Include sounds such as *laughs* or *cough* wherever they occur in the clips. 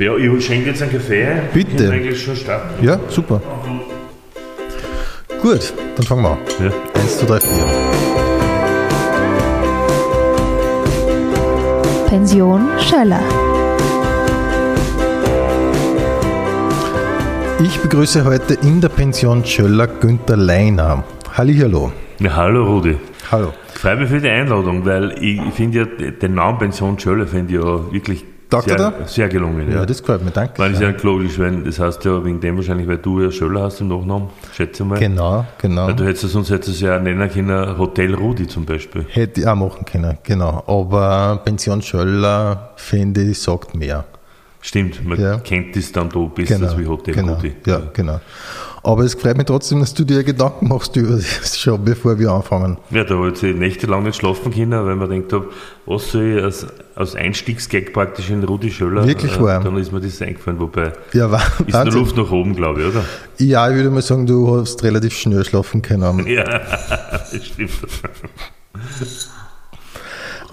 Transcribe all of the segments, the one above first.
Ja, ich schenke jetzt einen Kaffee. Bitte. Ich eigentlich schon starten. Ja, super. Gut, dann fangen wir an. Ja. Eins, zwei, drei, vier. Pension Schöller. Ich begrüße heute in der Pension Schöller Günther Leiner. Hallihallo. Ja, hallo Rudi. Hallo. Ich freue mich für die Einladung, weil ich, ich finde ja den Namen Pension Schöller finde ich ja wirklich Er sehr, da? sehr gelungen. Ja, das gefällt mir, danke. Weil ist ja logisch, weil das heißt ja wegen dem wahrscheinlich, weil du ja Schöller hast im Nachnamen, schätze ich mal. Genau, genau. Weil du hättest es sonst hättest es ja nennen können, Hotel Rudi zum Beispiel. Hätte ich auch machen können, genau. Aber Pension Schöller, finde ich, sagt mehr. Stimmt, man Ja. kennt das dann da besser Genau, wie Hotel genau, Rudi. ja, genau. Aber es freut mich trotzdem, dass du dir Gedanken machst über das schon, bevor wir anfangen. Ja, da wollte ich nächtelang nicht schlafen können, weil man denkt habe, was soll ich als, als Einstiegsgag praktisch in Rudi Schöller, Wirklich wahr. dann ist mir das eingefallen, wobei Ja, war, ist Wahnsinn. Luft nach oben, glaube ich, oder? Ja, ich würde mal sagen, du hast relativ schnell schlafen können. *laughs* Ja, das stimmt. *laughs*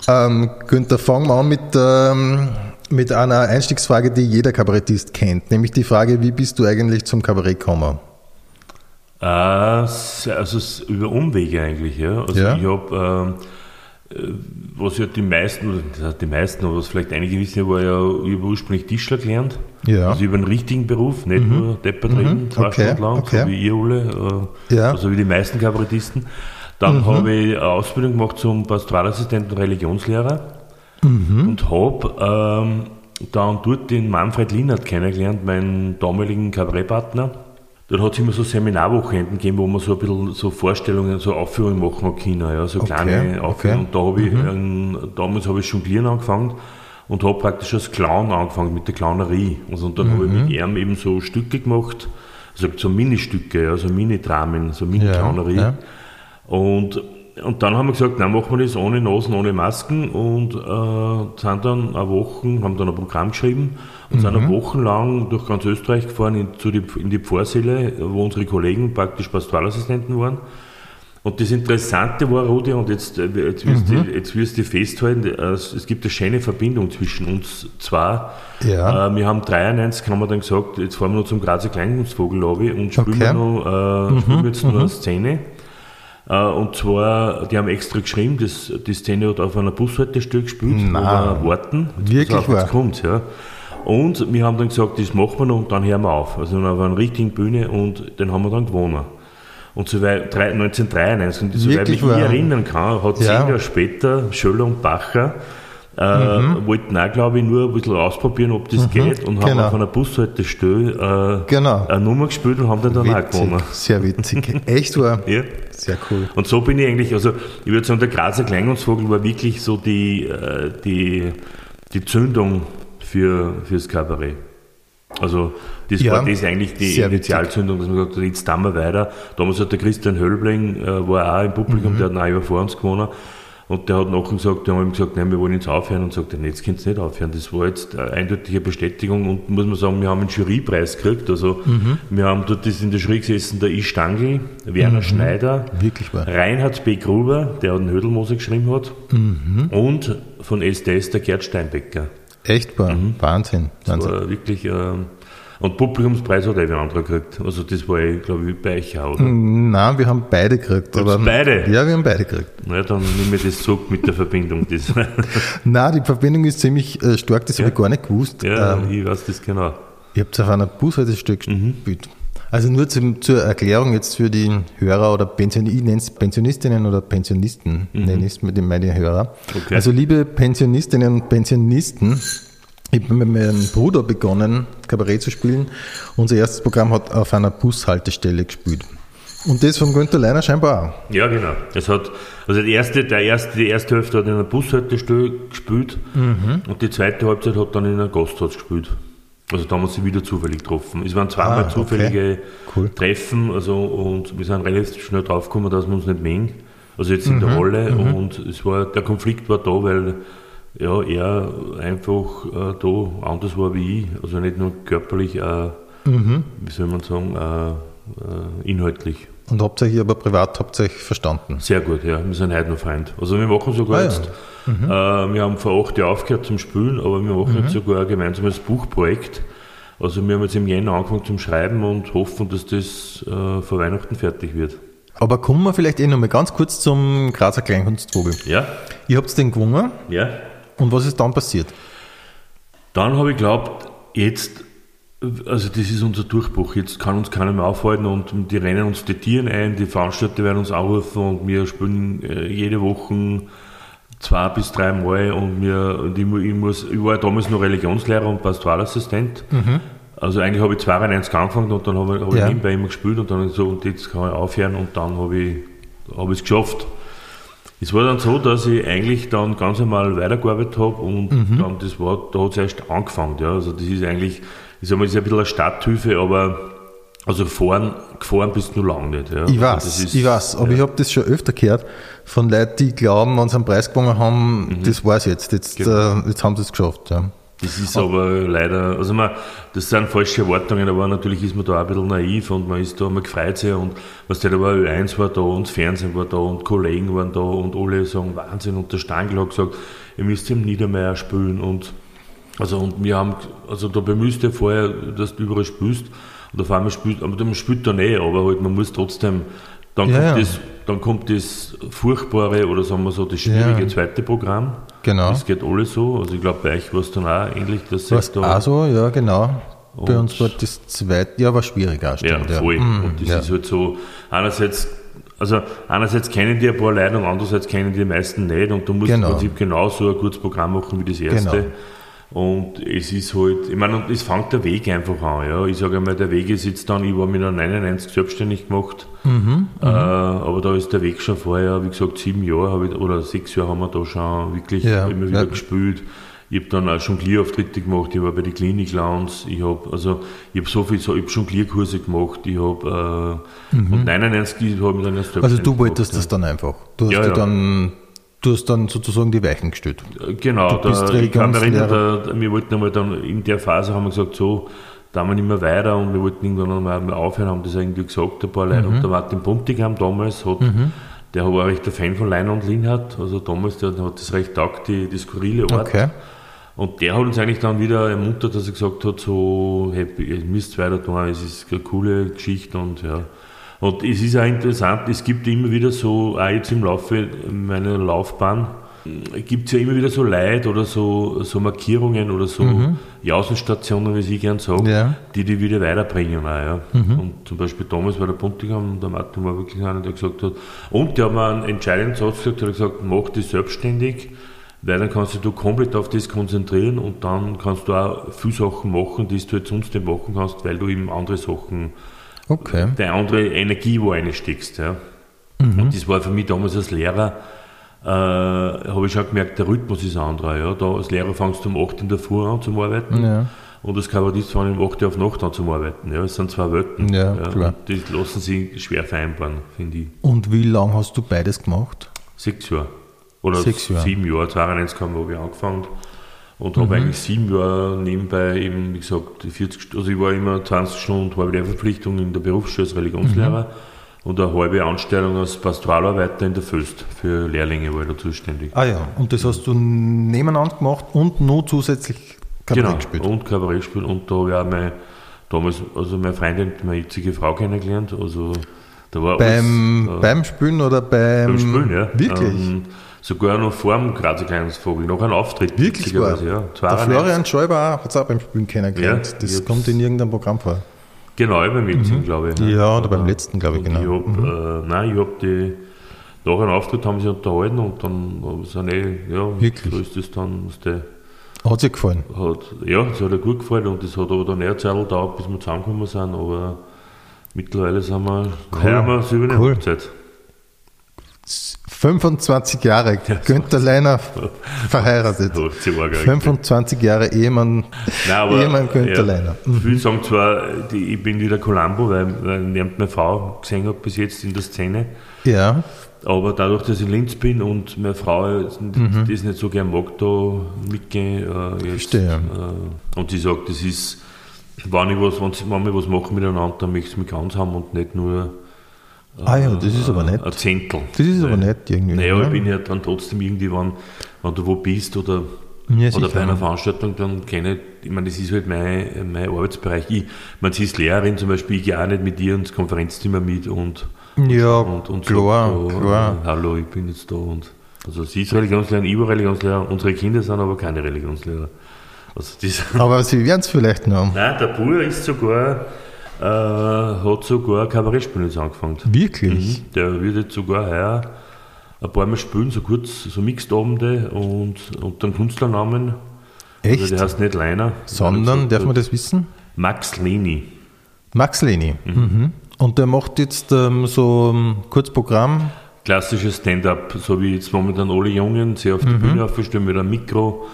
Ähm, Günther, fangen wir an mit, ähm, mit einer Einstiegsfrage, die jeder Kabarettist kennt, nämlich die Frage, wie bist du eigentlich zum Kabarett gekommen? Äh, also über Umwege eigentlich, ja. Also Ja. ich habe, ähm, äh, was ja die meisten, oder die meisten, aber was vielleicht einige wissen, war ja, ich habe ursprünglich Tischler gelernt. Ja. Also über einen richtigen Beruf, nicht nur Depper reden, zwei Mhm. Okay, Stunden lang, okay. so wie ihr alle, äh, Ja. also wie die meisten Kabarettisten. Mhm. Dann habe ich eine Ausbildung gemacht zum Pastoralassistenten und Religionslehrer Mhm. und habe ähm, dann dort den Manfred Lienert kennengelernt, meinen damaligen Kabarettpartner. Dort hat es immer so Seminarwochenenden gegeben, wo man so ein bisschen so Vorstellungen, so Aufführungen machen können, ja, so Okay, kleine Aufführungen. okay. Mhm. Und da habe ich, ähm, damals habe ich Jonglieren angefangen und habe praktisch als Clown angefangen mit der Clownerie. Also, und dann habe ich Mhm. mit ihm eben so Stücke gemacht, also so Ministücke, ja, so Mini-Dramen, so Mini-Clownerie. Ja, ja. Und, und dann haben wir gesagt, nein, machen wir das ohne Nasen, ohne Masken und äh, sind dann eine Woche, haben dann ein Programm geschrieben und sind eine Woche lang durch ganz Österreich gefahren in, zu die, in die Pfarrsäle, wo unsere Kollegen praktisch Pastoralassistenten waren. Und das Interessante war, Rudi, und jetzt, jetzt, wirst, du, jetzt wirst du festhalten, äh, es gibt eine schöne Verbindung zwischen uns zwei. Ja. Äh, wir haben 93, haben wir dann gesagt, jetzt fahren wir noch zum Grazer Kleinkunstvogel und spielen Okay. noch, äh, spielen wir jetzt noch eine Szene. Äh, und zwar, die haben extra geschrieben, das, die Szene hat auf einer Bushaltestelle gespielt, wo wir warten. Jetzt Wirklich auf, jetzt wahr? kommt's, ja. Und wir haben dann gesagt, das machen wir noch und dann hören wir auf. Also auf einer richtigen Bühne und den haben wir dann gewonnen. Und soweit drei- 1993, und soweit ich mich wahr? erinnern kann, hat Ja. zehn Jahre später Schöller und Bacher äh, Mhm. wollten auch, glaube ich, nur ein bisschen ausprobieren, ob das geht und haben genau. auf einer Bushaltestelle äh, Genau. eine Nummer gespielt und haben dann auch Witzig, gewonnen. sehr witzig. *laughs* Echt wahr? Ja. Sehr cool. Und so bin ich eigentlich, also ich würde sagen, der Grazer Kleinkunstvogel war wirklich so die, äh, die, die Zündung für, fürs Kabarett. Also das Ja, war das eigentlich die witzig. Initialzündung, dass man gesagt hat, jetzt tun wir weiter. Damals hat der Christian Hölbling, äh, war auch im Publikum, Mhm. der hat ein Jahr vor uns gewonnen. Und der hat nachher gesagt, die haben ihm gesagt, nein, wir wollen jetzt aufhören. Und sagt, nein, jetzt könnt ihr nicht aufhören. Das war jetzt eine eindeutige Bestätigung. Und muss man sagen, wir haben einen Jurypreis gekriegt. Also Mhm. wir haben dort in der Jury gesessen, der I. Stangl, Werner Schneider, Wirklich wahr. Reinhard B. Gruber, der einen Hödelmoser geschrieben hat, Mhm. und von SDS der Gerd Steinbecker. Echt wahr. Wahnsinn. Das Wahnsinn. war wirklich, ähm, und Publikumspreis hat er ein anderer gekriegt. Also das war, ich glaube ich, bei euch auch, oder? Nein, wir haben beide gekriegt. Aber- beide? Ja, wir haben beide gekriegt. Na, dann nehme ich das zurück mit der Verbindung. Das, *laughs* Nein, die Verbindung ist ziemlich äh, stark, das habe ich gar nicht gewusst. ja, Ähm, ich weiß das genau. Ihr habt auf einer Bushaltestelle Mhm. gespielt. Also nur zum, zur Erklärung jetzt für die Hörer oder Pension, ich nenne es Pensionistinnen oder Pensionisten, nenne ich es mit dem meine Hörer. Mhm. Okay. Also liebe Pensionistinnen und Pensionisten, ich habe mit meinem Bruder begonnen, Kabarett zu spielen. Unser erstes Programm hat auf einer Bushaltestelle gespielt. Und das vom Günther Leiner scheinbar auch. Ja, genau. Es hat, also die erste, der erste, die erste Hälfte hat in einer Bushaltestelle gespielt Mhm. und die zweite Halbzeit hat dann in einem Gasthaus gespielt. Also da haben wir sie wieder zufällig getroffen. Es waren zweimal Ah, okay. zufällige Cool. Treffen, also und wir sind relativ schnell draufgekommen, dass wir uns nicht mengen. Also jetzt in der Mhm, Rolle und es war, der Konflikt war da, weil ja, er einfach äh, da anders war wie ich. Also nicht nur körperlich, äh, Mhm. wie soll man sagen, äh, äh, inhaltlich. Und hauptsächlich aber privat hauptsächlich verstanden. Sehr gut, ja. Wir sind heute noch Freund. Also wir machen sogar Ah, ja. jetzt Äh, wir haben vor acht Jahren aufgehört zum Spielen, aber wir machen jetzt sogar ein gemeinsames Buchprojekt. Also wir haben jetzt im Jänner angefangen zum Schreiben und hoffen, dass das äh, vor Weihnachten fertig wird. Aber kommen wir vielleicht eh noch mal ganz kurz zum Grazer Kleinkunstvogel. Ja? Ihr habt den gewonnen Ja? Und was ist dann passiert? Dann habe ich geglaubt, jetzt, also das ist unser Durchbruch, jetzt kann uns keiner mehr aufhalten und die rennen uns die Tieren ein, die Veranstalter werden uns anrufen und wir spielen äh, jede Woche zwei bis drei Mal und, wir, und ich, ich, muss, ich war damals noch Religionslehrer und Pastoralassistent. Also eigentlich habe ich 92 angefangen und dann habe ich, habe Ja. ich nebenbei immer gespielt und dann so, und jetzt kann ich aufhören und dann habe ich, habe ich es geschafft. Es war dann so, dass ich eigentlich dann ganz normal weitergearbeitet habe und Mhm. dann, das war, da hat es erst angefangen. Ja. Also das ist eigentlich, ich sag mal, das ist ein bisschen eine Stadthilfe, aber also fahren, gefahren bist du noch lange nicht. Ja. Ich Also weiß, das ist- ich weiß, aber ich habe das schon öfter gehört von Leuten, die glauben, wenn sie einen Preis gewonnen haben, das war's jetzt, jetzt, Mhm. Genau. äh, jetzt haben sie es geschafft. Ja. Das ist aber leider, also man, das sind falsche Erwartungen, aber natürlich ist man da auch ein bisschen naiv und man ist da, man gefreut sich und was der da war, Ö1 war da und das Fernsehen war da und Kollegen waren da und alle sagen Wahnsinn und der Stangl hat gesagt, ihr müsst im Niedermeyer spielen und also und wir haben, also da bemühst du vorher, dass du überall spielst und auf einmal spielt, aber man spielt dann eh, aber halt man muss trotzdem, dann Ja, kommt ja. das, dann kommt das furchtbare oder sagen wir so das schwierige Ja. zweite Programm. Genau. Das geht alles so. Also ich glaube, bei euch war es dann auch ähnlich, dass Was da also, ja, genau. Bei Und- uns war das zweite, ja, war schwieriger, ja, stimmt. voll. Mhm, Und das ja. ist halt so, einerseits, also einerseits kennen die ein paar Leute und andererseits kennen die meisten nicht und du musst Genau. im Prinzip genauso ein gutes Programm machen wie das erste. Genau. Und es ist halt, ich meine, und es fängt der Weg einfach an. Ja. Ich sage einmal, der Weg ist jetzt dann, ich war mit 99 selbstständig gemacht, Mhm, äh, aber da ist der Weg schon vorher, wie gesagt, sieben Jahre ich, oder sechs Jahre haben wir da schon wirklich Ja, immer wieder ja. gespielt. Ich habe dann auch Jonglierauftritte gemacht, ich war bei den Klinik Lounge, ich habe also ich habe so viel, so, ich habe Jonglierkurse gemacht, ich habe äh, und 99 habe ich dann erst Mhm. Also du wolltest gemacht, das dann einfach. Du hast Ja, ja. dann, du hast dann sozusagen die Weichen gestellt. Genau, Du bist da, ich kann mich erinnern, da, wir wollten einmal dann in der Phase haben wir gesagt, so, da haben wir nicht mehr weiter und wir wollten irgendwann einmal mal aufhören, haben das irgendwie gesagt, ein paar Leute. Mhm. Und der Martin Buntigam damals hat, der war recht der Fan von Lein und Linhardt, also damals, der hat das recht taugt, die, die skurrile Art. Okay. Und der hat uns eigentlich dann wieder ermuntert, dass er gesagt hat, so, hey, ihr müsst weiter tun, es ist eine coole Geschichte und ja. Und es ist auch interessant, es gibt immer wieder so, auch jetzt im Laufe meiner Laufbahn, gibt es ja immer wieder so Leid oder so, so Markierungen oder so Jausenstationen, wie ich gern sage, Ja. die die wieder weiterbringen. Auch, ja. Und zum Beispiel damals war der Buntigam, der Martin war wirklich einer, der gesagt hat, und der hat mir einen entscheidenden Satz gesagt, der hat gesagt, mach dich selbstständig, weil dann kannst du dich komplett auf das konzentrieren und dann kannst du auch viele Sachen machen, die du jetzt sonst nicht machen kannst, weil du eben andere Sachen, Okay. deine andere Energie wo reinsteckst. Ja. Und das war für mich damals als Lehrer, äh, habe ich schon gemerkt, der Rhythmus ist anderer. Ja. Da als Lehrer fangst du um 8 in der Früh an zum Arbeiten Ja. und als Kabarettist fange ich um 8 Uhr auf Nacht an zum Arbeiten. Ja. Es sind zwei Welten. Ja, klar. und Die lassen sich schwer vereinbaren, finde ich. Und wie lange hast du beides gemacht? Sechs Jahre. Oder Sechs Jahre. sieben Jahre. 92 haben wir angefangen. Und habe eigentlich sieben Jahre nebenbei eben, wie gesagt, die 40 Stunden, also ich war immer 20 Stunden, halbe Lehrverpflichtung in der Berufsschule als Religionslehrer und eine halbe Anstellung als Pastoralarbeiter in der Föst. Für Lehrlinge war ich da zuständig. Ah ja, und das hast du nebeneinander gemacht und nur zusätzlich Kabarett genau. gespielt. Und Kabarett gespielt. Und da habe ich auch meine, damals, also meine Freundin, meine jetzige Frau kennengelernt. Also da war Beim, alles, äh, beim Spielen oder beim, Beim Spielen, ja. Wirklich? Ähm, sogar noch vor dem Grazer Kleinvogel, noch ein Auftritt. Wirklich wahr? Ja. Der 92. Florian Schäuber hat es auch beim Spielen kennengelernt. Ja, das kommt in irgendeinem Programm vor. Genau, beim jetzigen, glaube ich. Ja, oder beim letzten, glaube ich, genau. Ich hab, äh, nein, ich habe die, nach einem Auftritt haben sie unterhalten und dann sind eh, ja, Wirklich? so ist das dann, was der Hat dir gefallen? hat, ja, das hat er gut gefallen und das hat aber dann eher eine Zeit gedauert, bis wir zusammengekommen sind, aber mittlerweile sind wir, Cool. heuer haben wir eine Cool. Hochzeit. 25 Jahre, Günther Leiner verheiratet. Hochzeit war geil. 25 Jahre Ehemann, Nein, Ehemann Günther Leiner. Viele sagen zwar, die, ich bin wieder Columbo, weil, weil ich meine Frau gesehen habe bis jetzt in der Szene. Ja, Aber dadurch, dass ich in Linz bin und meine Frau das nicht so gern mag, da mitgehen, äh, jetzt, Verstehe. äh, und sie sagt, das ist, wenn, ich was, wenn, wir was machen miteinander, dann möchte ich mich ganz haben und nicht nur Ah ja, das ist aber nett. Ein Zehntel. Das ist aber nett irgendwie. Naja, ja. ich bin ja dann trotzdem irgendwie, wenn, wenn du wo bist oder, Ja, oder bei einer. Veranstaltung, dann kenne ich, ich meine, das ist halt mein, mein Arbeitsbereich. Ich, man, sie ist Lehrerin zum Beispiel, ich gehe auch nicht mit ihr ins Konferenzzimmer mit und, Ja, und, und klar, so, klar. äh, hallo, ich bin jetzt da und also sie ist Religionslehrerin, ich war Religionslehrer, unsere Kinder sind aber keine Religionslehrer. Also Aber sie werden es vielleicht noch. Nein, der Bruder ist sogar, äh, hat sogar Kabarettspielen jetzt angefangen. Wirklich? Mhm, der wird jetzt sogar heuer ein paar Mal spielen, so kurz, so Mixed-Abende und, und dann Künstlernamen. Echt? Also der heißt nicht Leiner. Sondern, darf man das wissen? Max Leni. Max Leni. Mhm. Und der macht jetzt ähm, so ähm, Kurzprogramm. Klassisches Stand-up, so wie jetzt momentan alle Jungen, sie auf die Mhm. Bühne aufstehen mit einem Mikro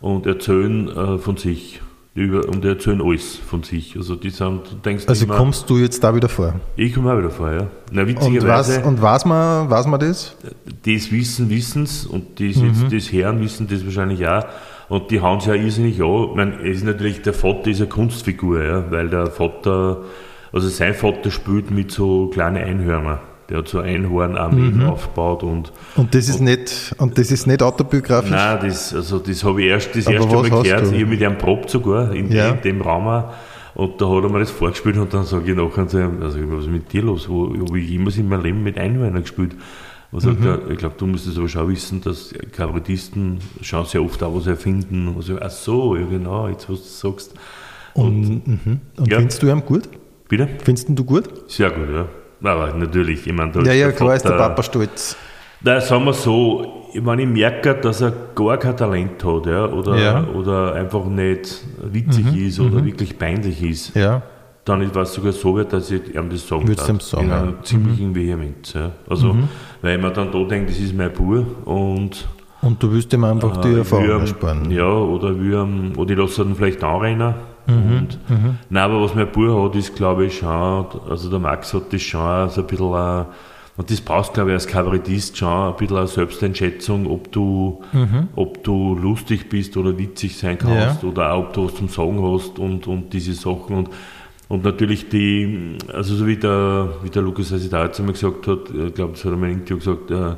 und erzählen äh, von sich. Über, und die erzählen alles von sich. Also die sind, du denkst Also immer, kommst du jetzt da wieder vor. ich komme auch wieder vor, ja. Na, Und, witzigerweise. was, und weiß man, weiß man das? das Wissen, Wissens und das, Mhm. jetzt, das Herren wissen das wahrscheinlich auch. Und die hauen sich ja irrsinnig an. Ich meine, es ist natürlich, der Vater ist eine Kunstfigur, ja, weil der Vater, also sein Vater spielt mit so kleinen Einhörner. Der hat so Einhornarmeen Mhm. aufgebaut und Und das ist nicht, und das ist nicht autobiografisch? Nein, das, also das habe ich erst das Aber erste Mal gehört. Ich habe mit einem probt sogar in, Ja. in dem Raum auch. Und da hat er mir das vorgespielt und dann sage ich nachher zu ihm, also was ist mit dir los? Wo habe ich immer in meinem Leben mit Einhörnern gespielt? Und sagt Mhm. er, ich glaube, du musst es aber schon wissen, dass Kabarettisten schauen sehr oft auch was erfinden. Also, ach so, ja genau, jetzt was du sagst. Und, mhm. und Ja. findest du ihn gut? Bitte? Findest du ihn gut? Sehr gut, ja. Aber natürlich, ich meine, da Ja, ja, klar ist der Papa stolz. Nein, sagen wir so, wenn ich merke, dass er gar kein Talent hat ja, oder, Ja. oder einfach nicht witzig ist oder wirklich peinlich ist, Ja. dann ist es sogar so weit, dass ich ihm das sagen Würdest sagen, In ja. einer ziemlichen Vehemenz. Ja. Also, weil ich mir dann da denke, das ist mein Bub und Und du willst ihm einfach die will Erfahrung ersparen. Ja, oder, ihm, oder ich lasse ihn vielleicht anrennen. Mhm, Und, Nein, aber was mein Bub hat, ist, glaube ich, schon, also der Max hat das schon so ein bisschen, und das brauchst, glaube ich, als Kabarettist schon ein bisschen eine Selbsteinschätzung, ob du, ob du lustig bist oder witzig sein kannst Ja. oder auch, ob du was zum Sagen hast und, und diese Sachen. Und, und natürlich die, also so wie der, wie der Lukas also da jetzt einmal gesagt hat, ich glaube, das hat er mir im Interview gesagt, äh,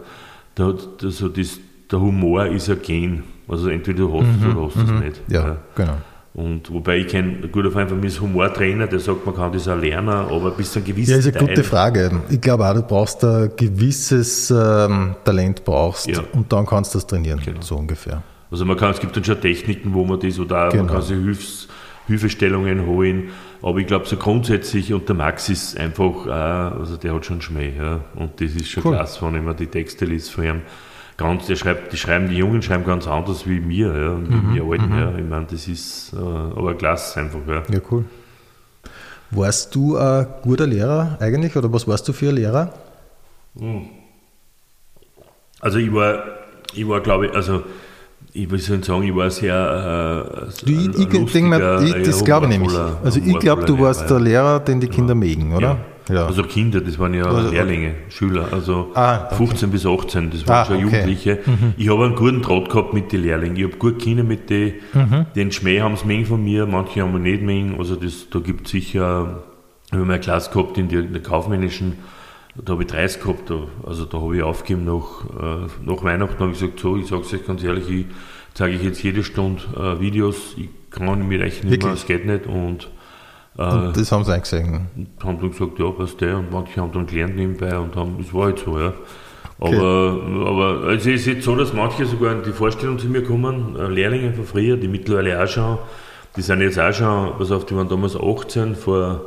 der, hat, also das, der Humor ist ein Gen. Also entweder du hast es oder hast es nicht. Ja, genau. Und wobei ich kenne, ein guter Freund von mir ist Humortrainer, der sagt, man kann das auch lernen, aber bis zu einem gewissen Ja, ist eine Teil- gute Frage. Ich glaube auch, du brauchst ein gewisses ähm, Talent brauchst Ja. und dann kannst du das trainieren, Genau. so ungefähr. Also man kann, es gibt dann schon Techniken, wo man das oder auch, Genau. man kann sich Hilfs, Hilfestellungen holen. Aber ich glaube so grundsätzlich, und der Max ist einfach, äh, also der hat schon Schmäh, ja. Und das ist schon Cool. klasse, wenn ich mir die Texte liest von ihm. Ganz, der schreibt, die schreiben, die Jungen schreiben ganz anders wie mir, ja, und Mhm, wie wir Alten, ja. Ich meine, das ist, äh, aber klasse einfach, ja. Ja, cool. Warst du ein guter Lehrer eigentlich oder was warst du für ein Lehrer? Also ich war, ich war glaube ich, also ich will so sagen, ich war sehr äh, Du, ich, mir, ich, das glaube ich nämlich. Also ich glaube, du warst der Lehrer, den die Kinder mögen, oder? Ja. Also Kinder, das waren ja Also- Lehrlinge, Schüler, also Ah, okay. 15 bis 18, das waren Ah, schon okay. Jugendliche. Ich habe einen guten Draht gehabt mit den Lehrlingen. Ich habe gut Kinder mit den, Mhm. den Schmäh haben sie mengen von mir, manche haben nicht mengen. Also das, da gibt es sicher, ich habe mal eine Klasse gehabt in der, in der kaufmännischen, da habe ich 30 gehabt, da, also da habe ich aufgegeben nach, äh, nach Weihnachten, habe ich gesagt, so, ich sage es euch ganz ehrlich, ich zeige ich jetzt jede Stunde äh, Videos, ich kann mit euch nicht mehr, Wirklich? es geht nicht und Und das haben sie eingesehen. haben dann gesagt, ja, passt der. Und manche haben dann gelernt nebenbei und haben, das war halt so, ja. Aber, aber also es ist jetzt so, dass manche sogar in die Vorstellung zu mir kommen, äh, Lehrlinge von früher, die mittlerweile auch schon, die sind jetzt auch schon, pass auf, die waren damals 18, vor,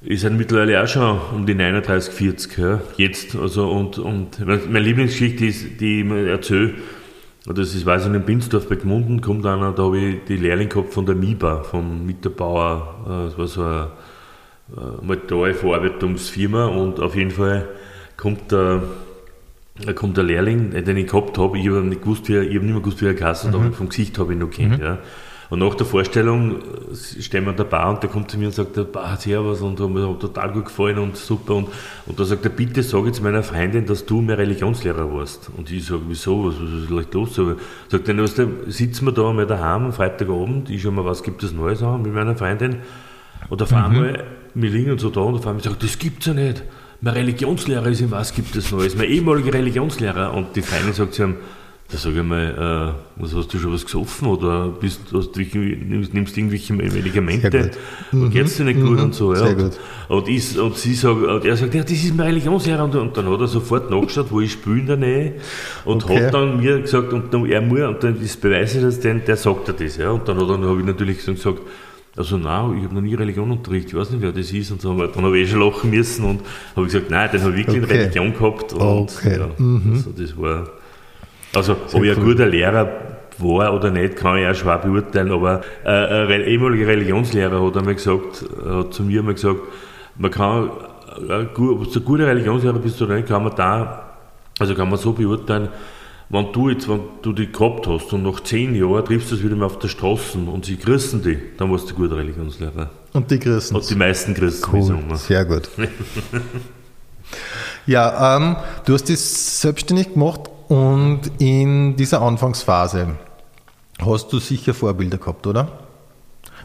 die sind mittlerweile auch schon um die 39, 40, ja, jetzt, also, und, und meine Lieblingsgeschichte ist, die ich mir erzähle, das ist, weiß ich in Binsdorf bei Gmunden kommt einer, da habe ich die Lehrling gehabt von der MIBA, vom Mitterbauer, äh, das war so eine äh, Metallverarbeitungsfirma und auf jeden Fall kommt der, kommt der Lehrling, äh, den ich gehabt habe, ich habe nicht gewusst, wie er, ich habe nicht mehr gewusst, wie er geheißen hat, aber vom Gesicht habe ich ihn noch kennt, ja. Und nach der Vorstellung äh, stehen wir an der Bar und der kommt zu mir und sagt, Bar, servus und hat mir total gut gefallen und super und, und da sagt er, bitte sag jetzt meiner Freundin, dass du mein Religionslehrer warst. Und ich sage, wieso, was, was ist vielleicht los? Sag, sagt er, weißt du, sitzen wir da mal daheim am Freitagabend, ich schau mal, was gibt es Neues an mit meiner Freundin und auf einmal, wir liegen so da und auf einmal sagt, das gibt's ja nicht. mein Religionslehrer ist in was gibt es Neues, mein ehemaliger Religionslehrer. Und die Feine sagt zu ihm, da sage ich mal, äh, was hast du schon was gesoffen oder bist, hast du, nimmst, irgendwelche Medikamente und mhm. geht's dir nicht gut mhm. und so. Ja. Gut. Und, ich, und, sie sagt, und er sagt, ja, das ist mein Religionslehrer. Und, und dann hat er sofort nachgeschaut, wo ich spiele in der Nähe und okay. hat dann mir gesagt, und dann, er muss, und dann das beweise ich das, denn, der sagt er das. Ja. Und dann, dann habe ich natürlich gesagt, also nein, ich habe noch nie Religionunterricht, ich weiß nicht, wer das ist. Und so, dann habe ich eh schon lachen müssen und habe gesagt, nein, den habe ich wirklich okay. in Religion gehabt. Und okay. ja, mhm. also das war also, Sehr ob ich ein guter Lehrer war oder nicht, kann ich auch schwer beurteilen, aber äh, ein ehemaliger Religionslehrer hat einmal gesagt, hat zu mir einmal gesagt, man kann, äh, ob du ein guter Religionslehrer bist oder nicht, kann man da, also kann man so beurteilen, wenn du jetzt, wenn du die gehabt hast und nach zehn Jahren triffst du es wieder mal auf der Straße und sie grüßen dich, dann warst du ein guter Religionslehrer. Und die grüßen Und die meisten grüßen cool. Sehr gut. *laughs* ja, ähm, du hast das selbstständig gemacht und in dieser Anfangsphase hast du sicher Vorbilder gehabt, oder?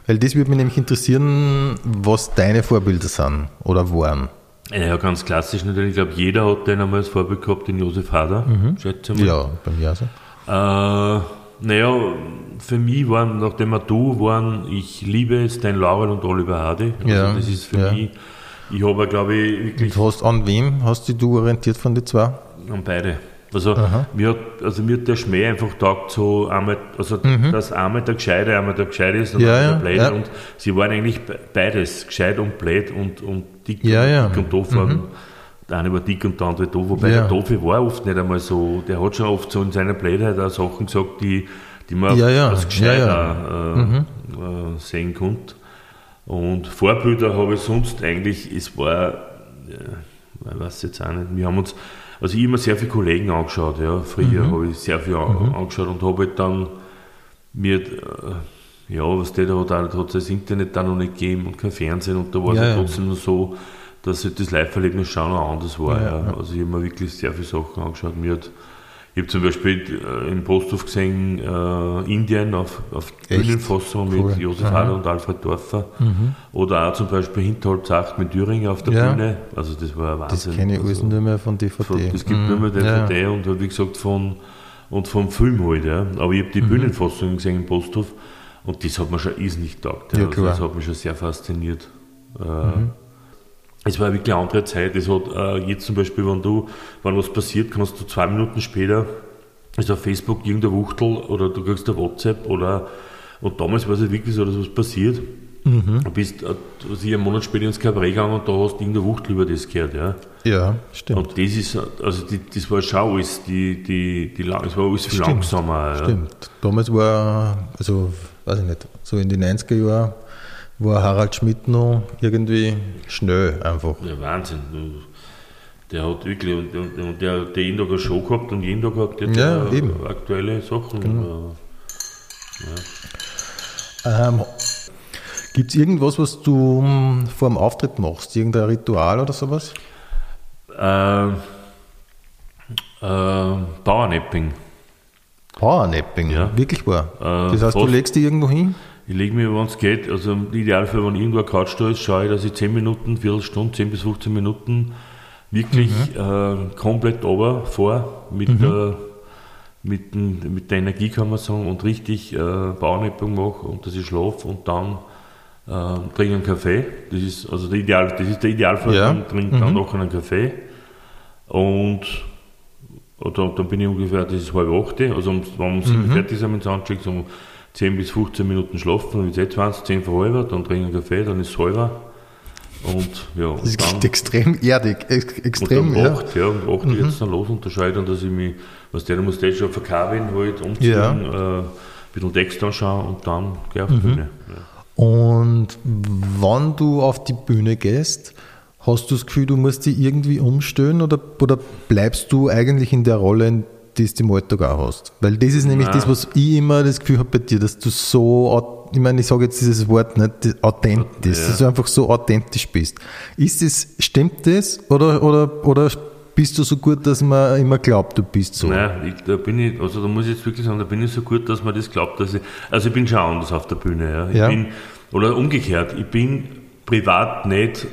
Weil das würde mich nämlich interessieren, was deine Vorbilder sind oder waren. Ja, ganz klassisch natürlich. Ich glaube, jeder hat den einmal als Vorbild gehabt, den Josef Hader, mhm. schätze mal. Ja, bei mir also. Äh, naja, für mich waren, nachdem wir du waren, ich liebe es, dein Laurel und Oliver Hardy. Also ja, das ist für ja. mich, ich habe, glaube ich, wirklich. Und hast an wem hast du dich orientiert von den zwei? An beide. Also mir, hat, also mir hat der Schmäh einfach taugt, so einmal, also mhm. dass einmal der Gescheite, einmal der Gescheite ist und ja, einmal der Blöde. Ja. Und sie waren eigentlich beides, gescheit und blöd und, und dick, ja, ja. dick und doof. Mhm. Der eine war dick und der andere doof. Wobei der Doofe war oft nicht einmal so, der hat schon oft so in seiner Blödheit auch Sachen gesagt, die, die man als gescheit äh, mhm. äh, sehen konnte. Und Vorbilder habe ich sonst eigentlich, es war, ich weiß jetzt auch nicht, wir haben uns also ich habe mir sehr viele Kollegen angeschaut, ja. Früher mhm. habe ich sehr viel mhm. angeschaut und habe halt dann mir, äh, ja, was der da hat, hat das Internet da noch nicht gegeben und kein Fernsehen und da war es ja, halt trotzdem noch so, dass halt das Live-Erlebnis schon noch anders war. Ja, ja. Also ich habe mir wirklich sehr viele Sachen angeschaut. Mir hat ich habe zum Beispiel äh, im Posthof gesehen, äh, Indien auf, auf Bühnenfassung cool. mit Josef Aha. Hader und Alfred Dorfer. Mhm. Oder auch zum Beispiel Hinterholz 8 mit Thüringer auf der ja. Bühne. Also das war Wahnsinn. Das kenne ich also, alles nur mehr von DVD. Von, das gibt mhm. nur mehr DVD ja. und wie gesagt von und vom Film halt. Ja. Aber ich habe die mhm. Bühnenfassung gesehen im Posthof und das hat mir schon irrsinnig getaugt. Ja also das hat mich schon sehr fasziniert. Äh, mhm es war wirklich eine andere Zeit. Es hat äh, jetzt zum Beispiel, wenn du, wenn was passiert, kannst du zwei Minuten später, ist auf Facebook irgendein Wuchtel oder du kriegst ein WhatsApp oder und damals war es wirklich so, dass was passiert. Mhm. Du bist äh, also einen Monat später ins Kabarett gegangen und da hast du irgendeine Wuchtel über das gehört, ja. Ja, stimmt. Und das ist, also die, das war schon alles, die, die, die, es war alles viel stimmt, langsamer. Ja. Stimmt. Damals war, also, weiß ich nicht, so in den 90er Jahren war Harald Schmidt noch irgendwie schnell einfach. Ja, Wahnsinn. Der hat wirklich, und, und der hat jeden Tag eine Show gehabt und jeden Tag hat der ja, aktuelle Sachen. Genau. Ja. Ähm, Gibt es irgendwas, was du hm, vor dem Auftritt machst? Irgendein Ritual oder sowas? Äh, äh, Powernapping. Powernapping, ja. wirklich wahr. Äh, das heißt, du legst dich irgendwo hin? Ich lege mir, wenn es geht, also im Idealfall, wenn irgendwo ein Couch da ist, schaue ich, dass ich 10 Minuten, Viertelstunde, 10 bis 15 Minuten wirklich mhm. äh, komplett runter vor mit, mhm. der, mit, den, mit der Energie, kann man sagen, und richtig äh, Bauernübung mache und dass ich schlafe und dann äh, trinke einen Kaffee. Das ist, also der Ideal, das ist der Idealfall, ja. dann trinke mhm. dann noch einen Kaffee und oder, dann bin ich ungefähr, das ist halb acht, also wenn wir um mhm. fertig sind mit dem Soundcheck, so 10 bis 15 Minuten schlafen, und jetzt 20, 10 vor halber, dann trinken einen Kaffee, dann ist es halber. Und, ja, das ist extrem erdig, extrem, und um 8, ja. ja, um 8 mhm. jetzt dann los unterscheiden, dass ich mich, was der muss der schon verkabeln, halt umziehen, ja. äh, ein bisschen Text anschauen und dann gehe ich auf die mhm. Bühne. Ja. Und wann du auf die Bühne gehst, hast du das Gefühl, du musst dich irgendwie umstellen oder, oder bleibst du eigentlich in der Rolle, in das du im Alltag auch hast. Weil das ist nämlich Nein. das, was ich immer das Gefühl habe bei dir, dass du so, ich meine, ich sage jetzt dieses Wort nicht, authentisch, ja. dass du einfach so authentisch bist. Ist es, stimmt das oder, oder, oder bist du so gut, dass man immer glaubt, du bist so? Nein, ich, da bin ich, also da muss ich jetzt wirklich sagen, da bin ich so gut, dass man das glaubt, dass ich, also ich bin schon anders auf der Bühne, ja. Ich ja. bin, oder umgekehrt, ich bin privat nicht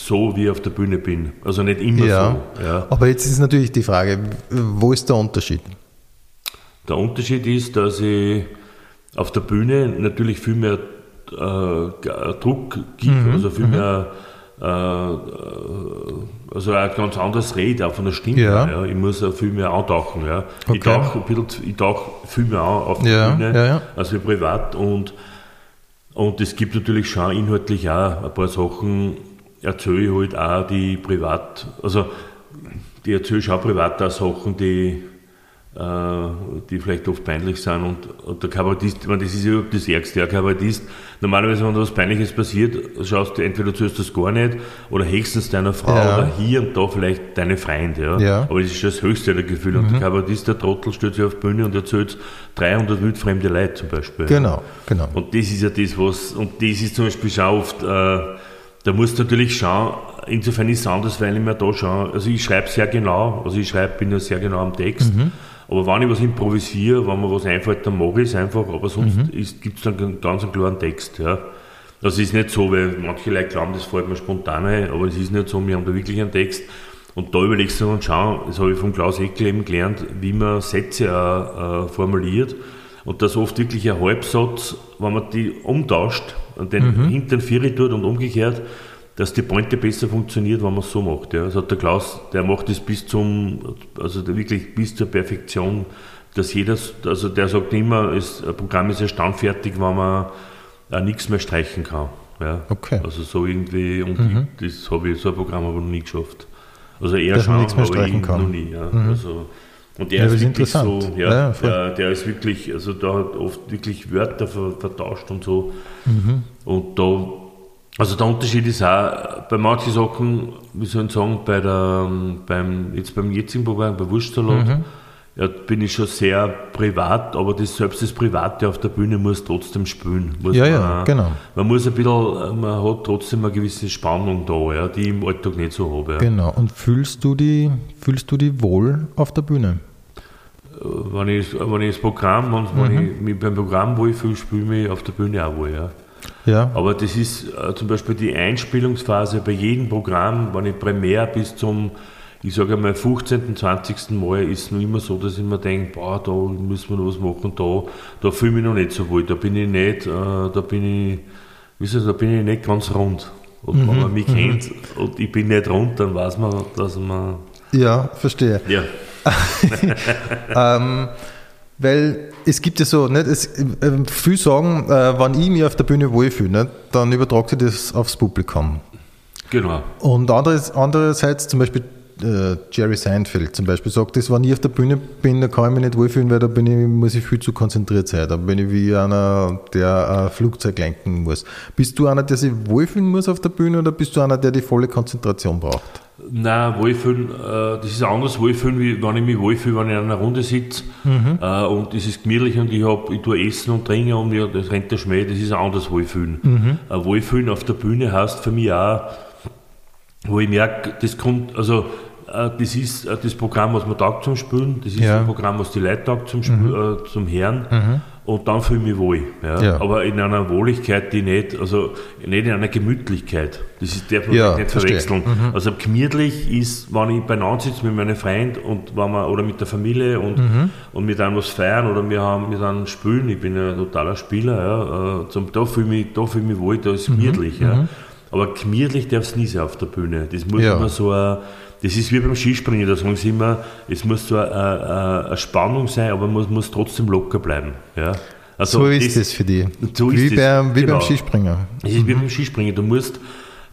so, wie ich auf der Bühne bin. Also nicht immer Ja. so. Ja. Aber jetzt ist natürlich die Frage, wo ist der Unterschied? Der Unterschied ist, dass ich auf der Bühne natürlich viel mehr äh, Druck gibt, Mhm, also viel mehr, äh, äh, also ein ganz anderes Rede, auch von der Stimme. Ja. Ja. Ich muss auch viel mehr antauchen. Ja. Okay. Ich tauche tauche viel mehr an auf der Ja, Bühne ja, ja. als wie privat und, und es gibt natürlich schon inhaltlich auch ein paar Sachen, erzähle ich halt auch, die privat, also die erzähle ich auch privat auch Sachen, die äh, die vielleicht oft peinlich sind und, und der Kabarettist, ich meine, das ist ja überhaupt das Ärgste, der Kabarettist, normalerweise, wenn da was Peinliches passiert, schaust du entweder du das gar nicht oder höchstens deiner Frau Ja. oder hier und da vielleicht deine Freunde, ja. Ja. Aber das ist das höchste der Gefühle und der Kabarettist, der Trottel, stellt sich auf die Bühne und erzählt 300 wildfremde Leute zum Beispiel. Genau, genau. Und das ist ja das, was, und das ist zum Beispiel schon oft, äh, da musst du natürlich schauen, insofern ist es anders, weil ich mir da schaue, also ich schreibe sehr genau, also ich schreibe, bin ja sehr genau am Text, aber wenn ich was improvisiere, wenn mir was einfällt, dann mache ich es einfach, aber sonst gibt es dann einen ganz einen klaren Text, ja. Das ist nicht so, weil manche Leute glauben, das fällt mir spontan ein, aber es ist nicht so, wir haben da wirklich einen Text. Und da überlegst du dann schauen, das habe ich von Klaus Eckel eben gelernt, wie man Sätze auch, äh, formuliert. Und das oft wirklich ein Halbsatz, wenn man die umtauscht und den hinten Vieri tut und umgekehrt, dass die Pointe besser funktioniert, wenn man es so macht. Ja. Das hat der Klaus, der macht das bis zum, also wirklich bis zur Perfektion, dass jeder, also der sagt immer, ein Programm ist ja standfertig, wenn man auch nichts mehr streichen kann. Ja. Okay. Also so irgendwie, und ich, das habe ich, so ein Programm habe ich noch nie geschafft. Also eher Dass man schon, nichts mehr aber streichen kann. nie. Ja. Also, und der Ja, ist wirklich so, ja, Ja, der, der ist wirklich, also da hat oft wirklich Wörter ver, vertauscht und so. Mhm. Und da, also der Unterschied ist auch, bei manchen Sachen, wie soll ich sagen, bei der, beim, jetzt beim jetzigen Programm, bei Wurstsalat, Mhm. ja, bin ich schon sehr privat, aber das, selbst das Private auf der Bühne muss trotzdem spielen. Muss Ja, man ja, genau. Man muss ein bisschen, man hat trotzdem eine gewisse Spannung da, ja, die ich im Alltag nicht so habe. Ja. Genau. Und fühlst du die, fühlst du die wohl auf der Bühne? Wenn ich, wenn ich das Programm, wenn, Mhm. ich mich beim Programm wohlfühle, spiele ich mich auf der Bühne auch wohl. Ja. Ja. Aber das ist äh, zum Beispiel die Einspielungsphase bei jedem Programm, wenn ich Premiere bis zum, ich sage einmal, 15., 20. Mal ist es noch immer so, dass ich mir denke, boah, da müssen wir noch was machen, da, da fühle ich mich noch nicht so wohl, da bin ich nicht, äh, da bin ich, ich sagen, da bin ich nicht ganz rund. Und Mhm, wenn man mich kennt und ich bin nicht rund, dann weiß man, dass man, Ja, verstehe. ja, *laughs* Ähm, weil es gibt ja so, nicht, es, äh, viele sagen, äh, wenn ich mich auf der Bühne wohlfühle, nicht, dann übertragt sich das aufs Publikum. genau. Und anderes, andererseits zum Beispiel äh, Jerry Seinfeld zum Beispiel sagt das, wenn ich auf der Bühne bin, dann kann ich mich nicht wohlfühlen, weil da bin ich, muss ich viel zu konzentriert sein. Da bin ich wie einer, der ein Flugzeug lenken muss. Bist du einer, der sich wohlfühlen muss auf der Bühne oder bist du einer, der die volle Konzentration braucht? Nein, wohlfühlen, äh, das ist anders wohlfühlen, wie wenn ich mich wohlfühle, wenn ich in einer Runde sitze äh, und es ist gemütlich und ich, hab, ich tue Essen und trinke und mir, das rennt der Schmäh, das ist ein anderes Wohlfühlen. Äh, wohlfühlen auf der Bühne heißt für mich auch, wo ich merke, das kommt, also das ist äh, das Programm, was man taugt zum Spielen, das ist Ja. ein Programm, was die Leute taugt zum, Spiel, äh, zum Hören und dann fühle ich mich wohl. Ja. Ja. Aber in einer Wohligkeit, die nicht, also nicht in einer Gemütlichkeit, das ist der Ja, nicht verstehe. verwechseln. Also gemütlich ist, wenn ich beieinander sitze mit meinen Freunden und wenn wir, oder mit der Familie und, und wir dann was feiern oder wir haben wir dann spielen, ich bin ja ein totaler Spieler, ja, äh, zum, da fühle ich mich, da fühle ich mich wohl, da ist gemütlich. Ja. Aber gemütlich darf es nie sein auf der Bühne. Das muss Ja. immer so ein, das ist wie beim Skispringen, da sagen sie immer, es muss so eine, eine, eine Spannung sein, aber man muss trotzdem locker bleiben. Ja. Also So ist es für dich. so wie beim, wie genau. beim Skispringen. es ist wie beim Skispringen. Du musst,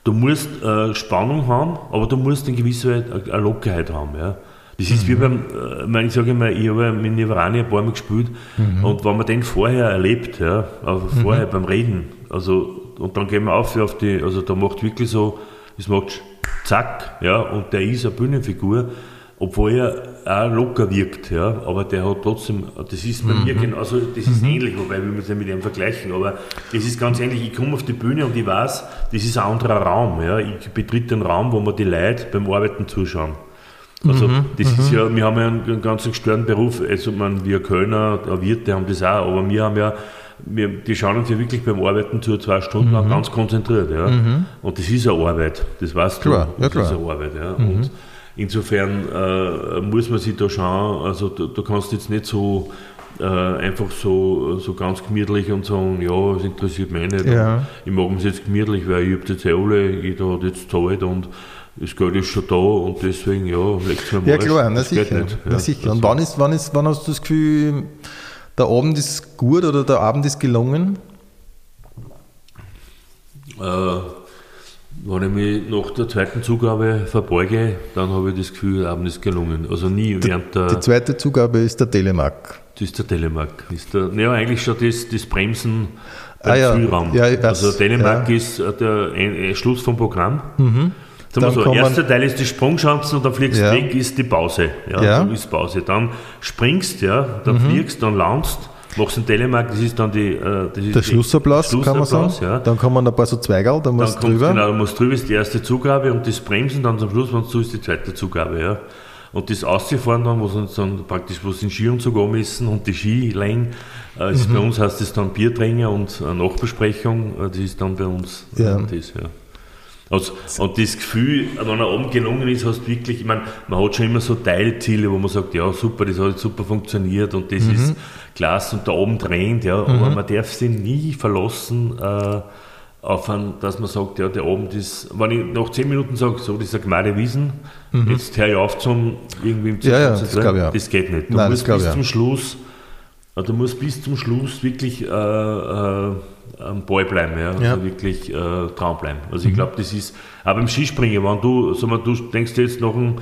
du musst äh, Spannung haben, aber du musst in gewisser Weise eine- eine Lockerheit haben. Ja. Das ist wie beim, äh, ich meine, ich sage immer, ich habe mit Nivrani ein paar Mal gespielt und wenn man den vorher erlebt, ja, also vorher beim Reden, also und dann gehen wir auf auf die, also da macht wirklich so, es macht zack, ja, und der ist eine Bühnenfigur, obwohl er auch locker wirkt, ja, aber der hat trotzdem, das ist bei mir genauso, das ist ähnlich, wobei wir müssen ja mit ihm vergleichen, aber das ist ganz ähnlich, ich komme auf die Bühne und ich weiß, das ist ein anderer Raum, ja, ich betritt einen Raum, wo man die Leute beim Arbeiten zuschauen. Also das ist ja, wir haben ja einen, einen ganz gestörten Beruf, also man, wir Kölner, der Wirte haben das auch, aber wir haben ja wir, die schauen uns ja wirklich beim Arbeiten zu, zwei Stunden lang ganz konzentriert. Ja. Und das ist eine Arbeit, das weißt Klar, du. ja, das ist klar. eine Arbeit. Ja. Und insofern äh, muss man sich da schauen, also du, du kannst jetzt nicht so äh, einfach so, so ganz gemütlich und sagen, ja, das interessiert mich nicht. Ja. Ich mache es jetzt gemütlich, weil ich habe jetzt eh alle, jeder hat jetzt zahlt und das Geld ist schon da und deswegen, ja, legt mir am Ja klar, na sicher. nicht. Na Ja, sicher. das Und wann, ist, wann, ist, wann hast du das Gefühl, der Abend ist gut oder der Abend ist gelungen? Äh, wenn ich mich nach der zweiten Zugabe verbeuge, dann habe ich das Gefühl, der Abend ist gelungen. Also nie während der, Die zweite Zugabe ist der Telemark. das ist der Telemark. Ist der, ja, eigentlich schon das, das Bremsen beim Ah ja, Zielraum. ja, also Telemark ja. ist äh, der Schluss vom Programm. Dann wir so, erster Teil ist die Sprungschanzen und dann fliegst du Ja. weg, ist die Pause. Ja, Ja. Mhm. so ist Pause. Dann springst, ja, dann fliegst, dann landst, machst einen Telemark, das ist dann die, äh, das ist Der die- Schlussapplaus, kann man sagen. Schlussapplaus, Ja. Dann kommen ein paar so Zweigerl, da Dann musst du drüber. genau, du musst drüber ist die erste Zugabe und das Bremsen dann zum Schluss, wenn du ist die zweite Zugabe, ja. Und das Ausfahren dann, wo sie uns dann praktisch, wo sie den Skianzug anmessen und die Skilänge, äh, ist Mhm. bei uns heißt das dann Biertränger und äh, Nachbesprechung, äh, das ist dann bei uns äh, Ja. das, ja. Also, und das Gefühl, wenn er oben gelungen ist, hast du wirklich, ich meine, man hat schon immer so Teilziele, wo man sagt, ja super, das hat super funktioniert und das ist klasse und da oben trennt, ja, aber man darf sich nie verlassen äh, auf ein, dass man sagt, ja, der Abend ist, wenn ich nach zehn Minuten sage, so, das ist eine gemade Wiesen, jetzt höre ich auf zum irgendwie im Mhm. Ja, ja, das ich auch. das geht nicht. Du Nein, musst bis zum Schluss äh, Du musst bis zum Schluss wirklich äh, äh, am Ball bleiben, ja? Ja. Also wirklich äh, dran bleiben. Also ich glaube, das ist, auch beim Skispringen, wenn du, sag mal, du denkst jetzt nach, ein,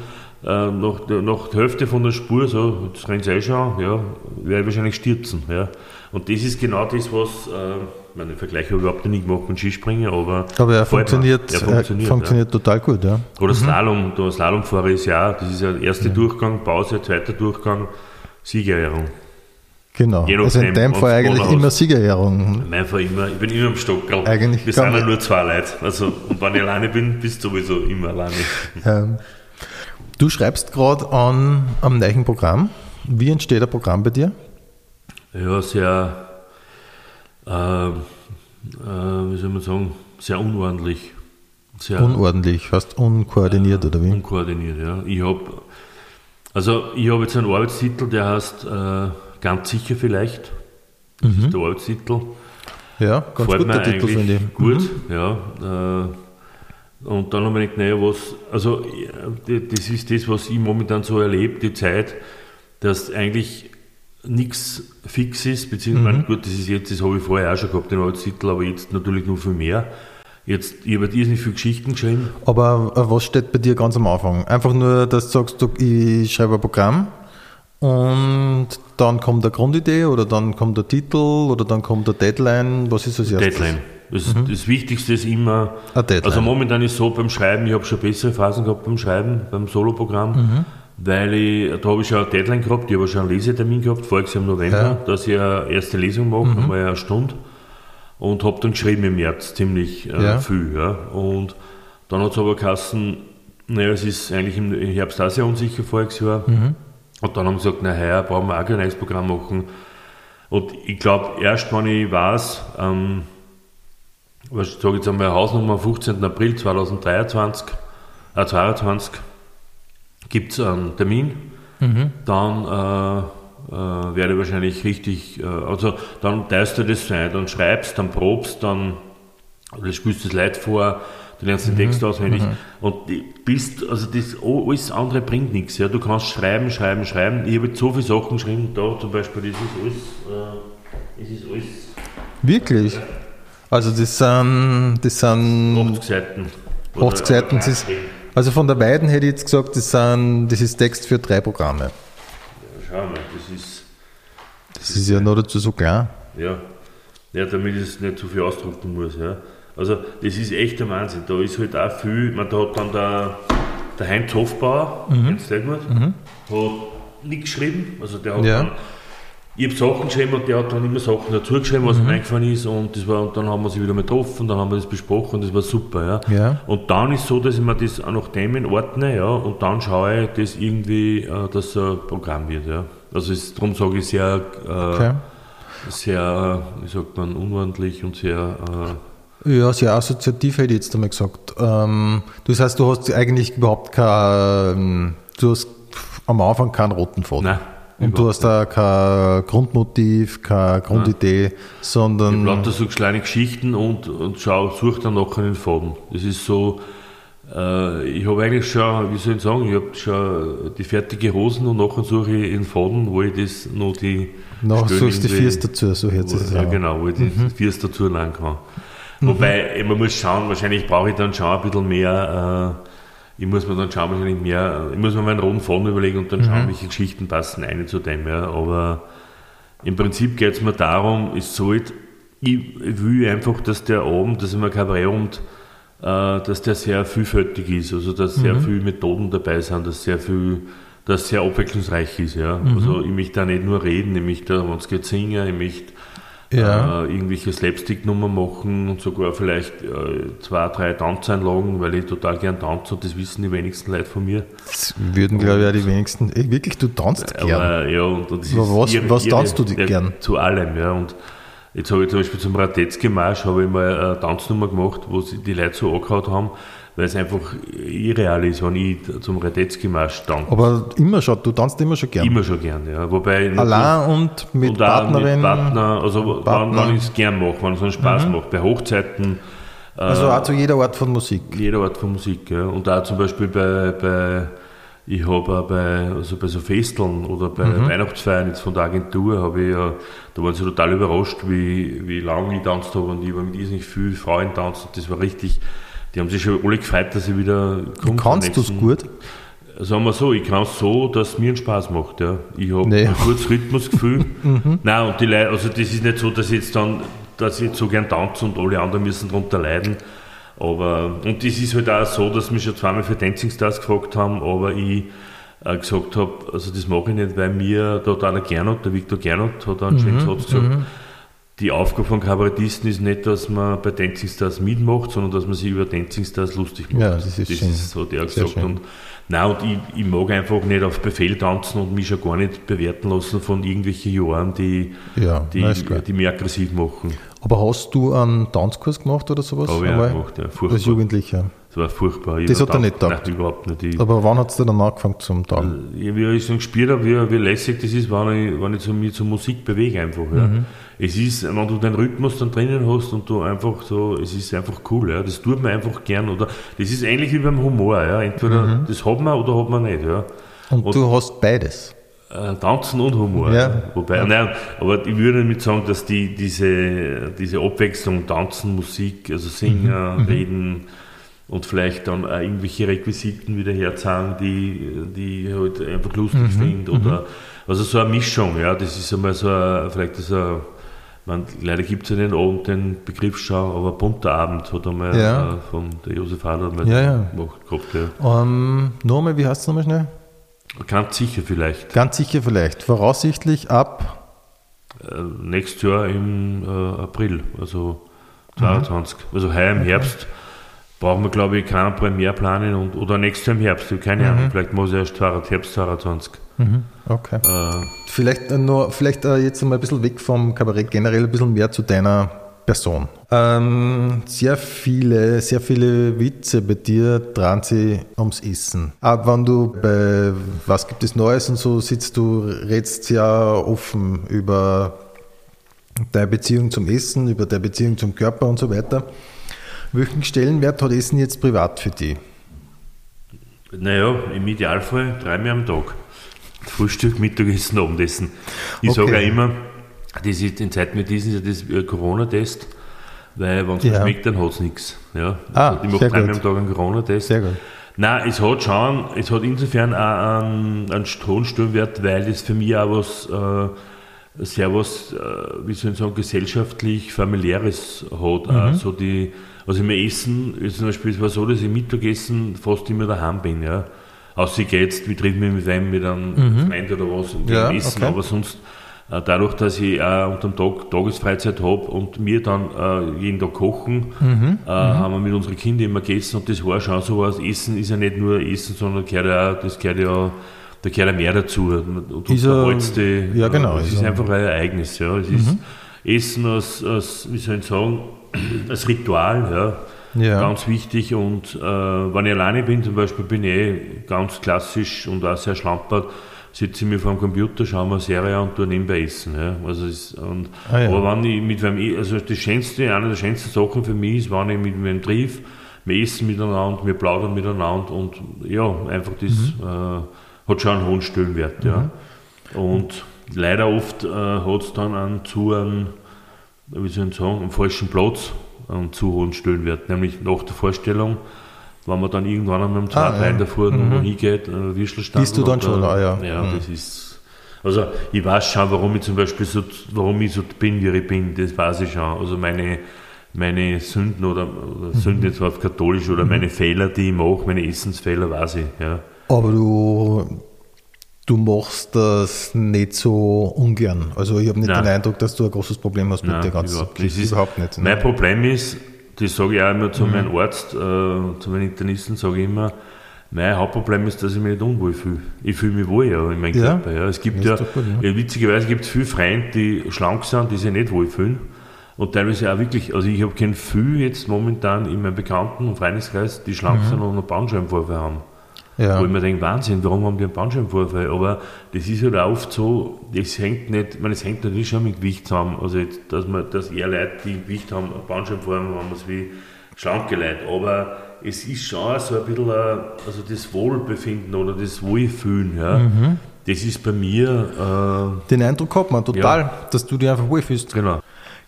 äh, nach, der, nach der Hälfte von der Spur, so, jetzt rennt eh schon, ja, werde ich wahrscheinlich stürzen. Ja? Und das ist genau das, was, äh, ich meine, den Vergleich habe ich überhaupt nicht gemacht mit Skispringen, aber, Aber er funktioniert, Er er funktioniert, funktioniert total gut, ja. Ja. Oder Slalom, der Slalomfahrer ist ja das ist ja der erste Mhm. Durchgang, Pause, zweiter Durchgang, Siegerehrung. Genau. Also in deinem Fall eigentlich immer. Siegerehrung. Mein Fall immer, ich bin immer im Stockerl. Eigentlich Wir sind ja nur zwei Leute. Also, und wenn ich alleine bin, bist du sowieso immer alleine. *laughs* Ähm, du schreibst gerade an am neuen Programm. Wie entsteht ein Programm bei dir? Ja, sehr, äh, äh, wie soll man sagen, sehr unordentlich. Sehr Unordentlich, fast unkoordiniert oder wie? unkoordiniert, ja. Ich habe, also ich habe jetzt einen Arbeitstitel, der heißt äh, ganz sicher vielleicht. Das Mhm. ist der Arbeitstitel. Ja, ganz Gefällt guter Titel, finde ich. Mhm. Gut, ja. Äh, und dann habe ich gedacht, naja, was, also ja, das ist das, was ich momentan so erlebe, die Zeit, dass eigentlich nichts fix ist, beziehungsweise, Mhm. gut, das ist jetzt, das habe ich vorher auch schon gehabt, den Arbeitstitel, aber jetzt natürlich nur viel mehr. Jetzt, ich habe irrsinnig viele Geschichten geschrieben. Aber äh, was steht bei dir ganz am Anfang? Einfach nur, dass du sagst, du, ich schreibe ein Programm und dann kommt eine Grundidee oder dann kommt der Titel oder dann kommt der Deadline. Was ist das erste? Deadline. Das, das Wichtigste ist immer, also momentan ist so beim Schreiben, ich habe schon bessere Phasen gehabt beim Schreiben, beim Soloprogramm, weil ich, da habe ich schon eine Deadline gehabt, ich habe schon einen Lesetermin gehabt, voriges Jahr im November, Ja. dass ich eine erste Lesung mache, einmal eine Stunde und habe dann geschrieben im März ziemlich äh, Ja. viel. Ja. Und dann hat es aber geheißen, naja, es ist eigentlich im Herbst auch sehr unsicher voriges Jahr. Und dann haben sie gesagt, na heuer brauchen wir auch kein neues Programm machen. Und ich glaube, erst wenn ich weiß, ähm, was ich sage jetzt einmal Hausnummer am 15. April 2023, äh, 22, gibt es einen Termin, dann äh, äh, werde ich wahrscheinlich richtig, äh, also dann teilst du das ein, dann schreibst, dann probst, dann spielst das Leid vor, du lernst den Text auswendig und die bist, also das alles andere bringt nichts. Ja. Du kannst schreiben, schreiben, schreiben. Ich habe jetzt so viele Sachen geschrieben, da zum Beispiel, das ist alles, äh, das ist alles Wirklich? Also das sind, das sind 80 Seiten. Oder- 80 Seiten. Das ist, also von der Weiden hätte ich jetzt gesagt, das, sind, das ist Text für drei Programme. Schau mal, das ist, Das ist ja noch dazu so klar. ja, ja, damit ich es nicht zu viel ausdrucken muss. Ja. Also, das ist echt der Wahnsinn. Da ist halt auch viel, man, da hat dann der, der Heinz Hofbauer, Mhm. den gut, hat nichts geschrieben. Also, der hat Ja. dann, ich habe Sachen geschrieben und der hat dann immer Sachen dazu geschrieben, Mhm. was mir eingefallen ist. Und, das war, und dann haben wir sie wieder mal getroffen, dann haben wir das besprochen und das war super. Ja. Ja. Und dann ist so, dass ich mir das auch nach Themen ordne, ja, und dann schaue ich, dass irgendwie, äh, dass so ein Programm wird, ja. Also es, darum sage ich sehr, äh, Okay. sehr, wie sagt man, unordentlich und sehr. Ja, sehr assoziativ hätte ich jetzt einmal gesagt. Ähm, das heißt, du hast eigentlich überhaupt kein, du hast am Anfang keinen roten Faden. Nein. Und du hast da kein Grundmotiv, keine Grundidee, sondern. Ich lauter so kleine Geschichten und, und schau, suche dann nachher einen Faden. Das ist so, äh, ich habe eigentlich schon, wie soll ich sagen, ich habe schon die fertige Hosen und nachher suche ich einen Faden, wo ich das noch die. Nachher suchst du die Viers dazu, so hört das Ja, genau, wo ich die mhm. Viers dazu lang kann. Mhm. Wobei, man muss schauen, wahrscheinlich brauche ich dann schon ein bisschen mehr. Äh, ich muss mir dann schauen, wahrscheinlich mehr, ich muss mir meinen roten Faden überlegen und dann mhm. schauen, welche Geschichten passen ein zu dem. Ja. Aber im Prinzip geht es mir darum, es sollte, ich will einfach, dass der Abend, dass immer Kabarettabend, äh, dass der sehr vielfältig ist, also dass sehr mhm. viele Methoden dabei sind, dass sehr viel, dass sehr abwechslungsreich ist. Ja. Mhm. Also ich möchte da nicht nur reden, ich möchte, wenn es geht, singen, ich möchte ja. äh, irgendwelche Slapstick-Nummern machen und sogar vielleicht äh, zwei, drei Tanzeinlagen, weil ich total gern tanze und das wissen die wenigsten Leute von mir. Das würden, glaube ich, auch die wenigsten. Ey, wirklich, du tanzt gern. Aber, ja, und, und was, ihre, was tanzt du ja, gern? Zu allem, ja. Und jetzt habe ich zum Beispiel zum Radetzky-Marsch habe ich mal eine Tanznummer gemacht, wo die Leute so angehauen haben weil es einfach irreal ist, wenn ich zum Radetzky-Marsch tanze. Aber immer schon, du tanzt immer schon gern? Immer schon gern, ja. Wobei Allein und mit und Partnerin? Mit Partner, also Partner. wenn ich es gern mache, wenn es einen Spaß mhm. macht. Bei Hochzeiten. Also äh, auch zu jeder Art von Musik? Jeder Art von Musik, ja. Und auch zum Beispiel bei, bei ich habe auch bei, also bei so Festeln oder bei mhm. Weihnachtsfeiern jetzt von der Agentur, habe ich ja, da waren sie total überrascht, wie, wie lange ich tanzt habe und ich habe mit irrsinnig viel Frauen tanzt und das war richtig, die haben sich schon alle gefreut, dass ich wieder komme. Kannst du es gut? Sagen wir so, ich kann es so, dass es mir einen Spaß macht. Ja. Ich habe nee. ein gutes Rhythmusgefühl. *laughs* mhm. Nein, und die Leute, also das ist nicht so, dass ich jetzt dann, dass ich jetzt so gern tanze und alle anderen müssen darunter leiden. Aber, und es ist halt auch so, dass mich schon zweimal für Dancing Stars gefragt haben, aber ich äh, gesagt habe, also das mache ich nicht, weil mir da der Gernot, der Viktor Gernot, hat einen mhm. schönen Satz gesagt, mhm die Aufgabe von Kabarettisten ist nicht, dass man bei Dancing Stars mitmacht, sondern dass man sich über Dancing Stars lustig macht. Ja, das ist, das schön. ist so der gesagt. Und, nein, und ich, ich, mag einfach nicht auf Befehl tanzen und mich schon gar nicht bewerten lassen von irgendwelchen Jahren, die, ja, die, die mich aggressiv machen. Aber hast du einen Tanzkurs gemacht oder sowas? Habe ich auch gemacht, ja. Furchtbar. Als Jugendlicher? Das war furchtbar. Ich das hat er nicht gedacht? Nein, überhaupt nicht. Ich, Aber wann hat es dann angefangen zum Tanzen? Wie ich so gespürt habe, wie, wie lässig das ist, wenn ich, wenn ich zu, mich zur Musik bewege einfach. Ja. Mhm es ist, wenn du den Rhythmus dann drinnen hast und du einfach so, es ist einfach cool, ja, das tut man einfach gern oder das ist ähnlich wie beim Humor, ja, entweder mhm. das hat man oder hat man nicht, ja. Und, und du hast beides? Äh, Tanzen und Humor. Ja. Wobei, ja. nein, aber ich würde damit sagen, dass die, diese, diese Abwechslung, Tanzen, Musik, also Singen, mhm. mhm. Reden und vielleicht dann auch irgendwelche Requisiten wieder herzahlen, die, die ich halt einfach lustig mhm. finde. Oder mhm. also so eine Mischung, ja, das ist einmal so ein, vielleicht so ein man, leider gibt es ja den Abend den Begriffsschau, aber bunter Abend hat einmal ja. äh, von der Josef Hader mal ja, ja. gemacht gehabt. Ja. Ähm, nochmal, wie heißt es nochmal schnell? Ganz sicher vielleicht. Ganz sicher vielleicht. Voraussichtlich ab? Äh, nächstes Jahr im äh, April, also 22. Mhm. Also heuer im okay. Brauchen wir, glaube ich, keine Premiere planen und, oder nächstes Jahr im Herbst, keine Ahnung, mhm. vielleicht muss ich erst Herbst 22. Mhm. Okay. Äh, vielleicht nur, vielleicht äh, jetzt mal ein bisschen weg vom Kabarett, generell ein bisschen mehr zu deiner Person. Ähm, sehr viele, sehr viele Witze bei dir drehen sich ums Essen. Aber wenn du bei Was gibt es Neues und so sitzt, du redest sehr offen über deine Beziehung zum Essen, über deine Beziehung zum Körper und so weiter. Welchen Stellenwert hat Essen jetzt privat für dich? Naja, im Idealfall dreimal am Tag. Frühstück, Mittagessen, Abendessen. Ich okay. sage auch immer, das ist in Zeiten wie diesen ist das äh, Corona-Test, weil wenn es ja. schmeckt, dann hat es nichts. Ja? Ah, also, ich mache dreimal am Tag einen Corona-Test. Sehr gut. Nein, es hat schon, es hat insofern auch einen, einen Tonstörwert, weil das für mich auch was, äh, sehr was, äh, wie soll ich sagen, gesellschaftlich familiäres hat. Mhm. Also die, also im Essen, zum Beispiel, es war so, dass ich Mittagessen fast immer daheim bin, ja. Außer ich gehe jetzt, wie trifft mich mit einem, mit einem mhm. Freund oder was, und ja, essen, okay. aber sonst, äh, dadurch, dass ich auch unter dem Tag Tagesfreizeit habe und wir dann äh, jeden Tag kochen, mhm. Äh, mhm. haben wir mit unseren Kindern immer gegessen und das war schon so was, Essen ist ja nicht nur Essen, sondern gehört ja, das gehört ja da gehört ja mehr dazu. Und ist er, die, ja, genau. Es ist, ist einfach ein Ereignis. Ja. Es ist mhm. Essen als, als, wie soll ich sagen, als Ritual. Ja. ja. Ganz wichtig. Und äh, wenn ich alleine bin, zum Beispiel, bin ich eh ganz klassisch und auch sehr schlampert sitze ich mir vor dem Computer, schaue mir eine Serie an und tue nebenbei essen. Ja. Also ist, und, ah, ja. Aber wenn ich mit wem, e, also das schönste, eine der schönsten Sachen für mich ist, wenn ich mit wem triff, wir essen miteinander, wir plaudern miteinander und ja, einfach das mhm. äh, hat schon einen hohen Stellenwert. Mhm. Ja. Und leider oft äh, hat es dann einen zu einem, wie soll ich sagen, am falschen Platz einen zu hohen Stellenwert, nämlich nach der Vorstellung wenn man dann irgendwann einmal am Tag ah, ja. davor mhm. noch hingeht, äh, Wischelstand. Bist du dann schon, ah, ja. Ja, mhm. das ist. Also ich weiß schon, warum ich zum Beispiel so, warum ich so bin, wie ich bin, das weiß ich schon. Also meine, meine Sünden oder, oder mhm. Sünden jetzt auf katholisch oder mhm. meine Fehler, die ich mache, meine Essensfehler, weiß ich. Ja. Aber du, du machst das nicht so ungern. Also ich habe nicht Nein. den Eindruck, dass du ein großes Problem hast mit Nein, der ganzen überhaupt, das ist, überhaupt nicht. Ne? Mein Problem ist, das sage ich auch immer zu mhm. meinem Arzt, äh, zu meinen Internisten, sage ich immer, mein Hauptproblem ist, dass ich mich nicht unwohl fühle. Ich fühle mich wohl ja in meinem ja. Körper. Ja. Es gibt ja, gut, ja, witzigerweise gibt es viele Freunde, die schlank sind, die sich nicht wohl fühlen. Und teilweise auch wirklich, also ich habe kein Gefühl jetzt momentan in meinem Bekannten- und Freundeskreis, die schlank mhm. sind und einen Bandscheibenvorfall haben. Ja. Wo ich mir denke, Wahnsinn, warum haben die einen Bandscheibenvorfall? Aber das ist halt oft so, das hängt nicht, ich meine, es hängt natürlich schon mit Gewicht zusammen. Also, jetzt, dass, man, dass eher Leute, die Gewicht haben, einen Bandscheibenvorfall haben, haben wie schlanke Leute. Aber es ist schon so ein bisschen, ein, also das Wohlbefinden oder das Wohlfühlen, ja. Mhm. Das ist bei mir. Äh, Den Eindruck hat man total, ja. dass du dich einfach wohlfühlst. Genau.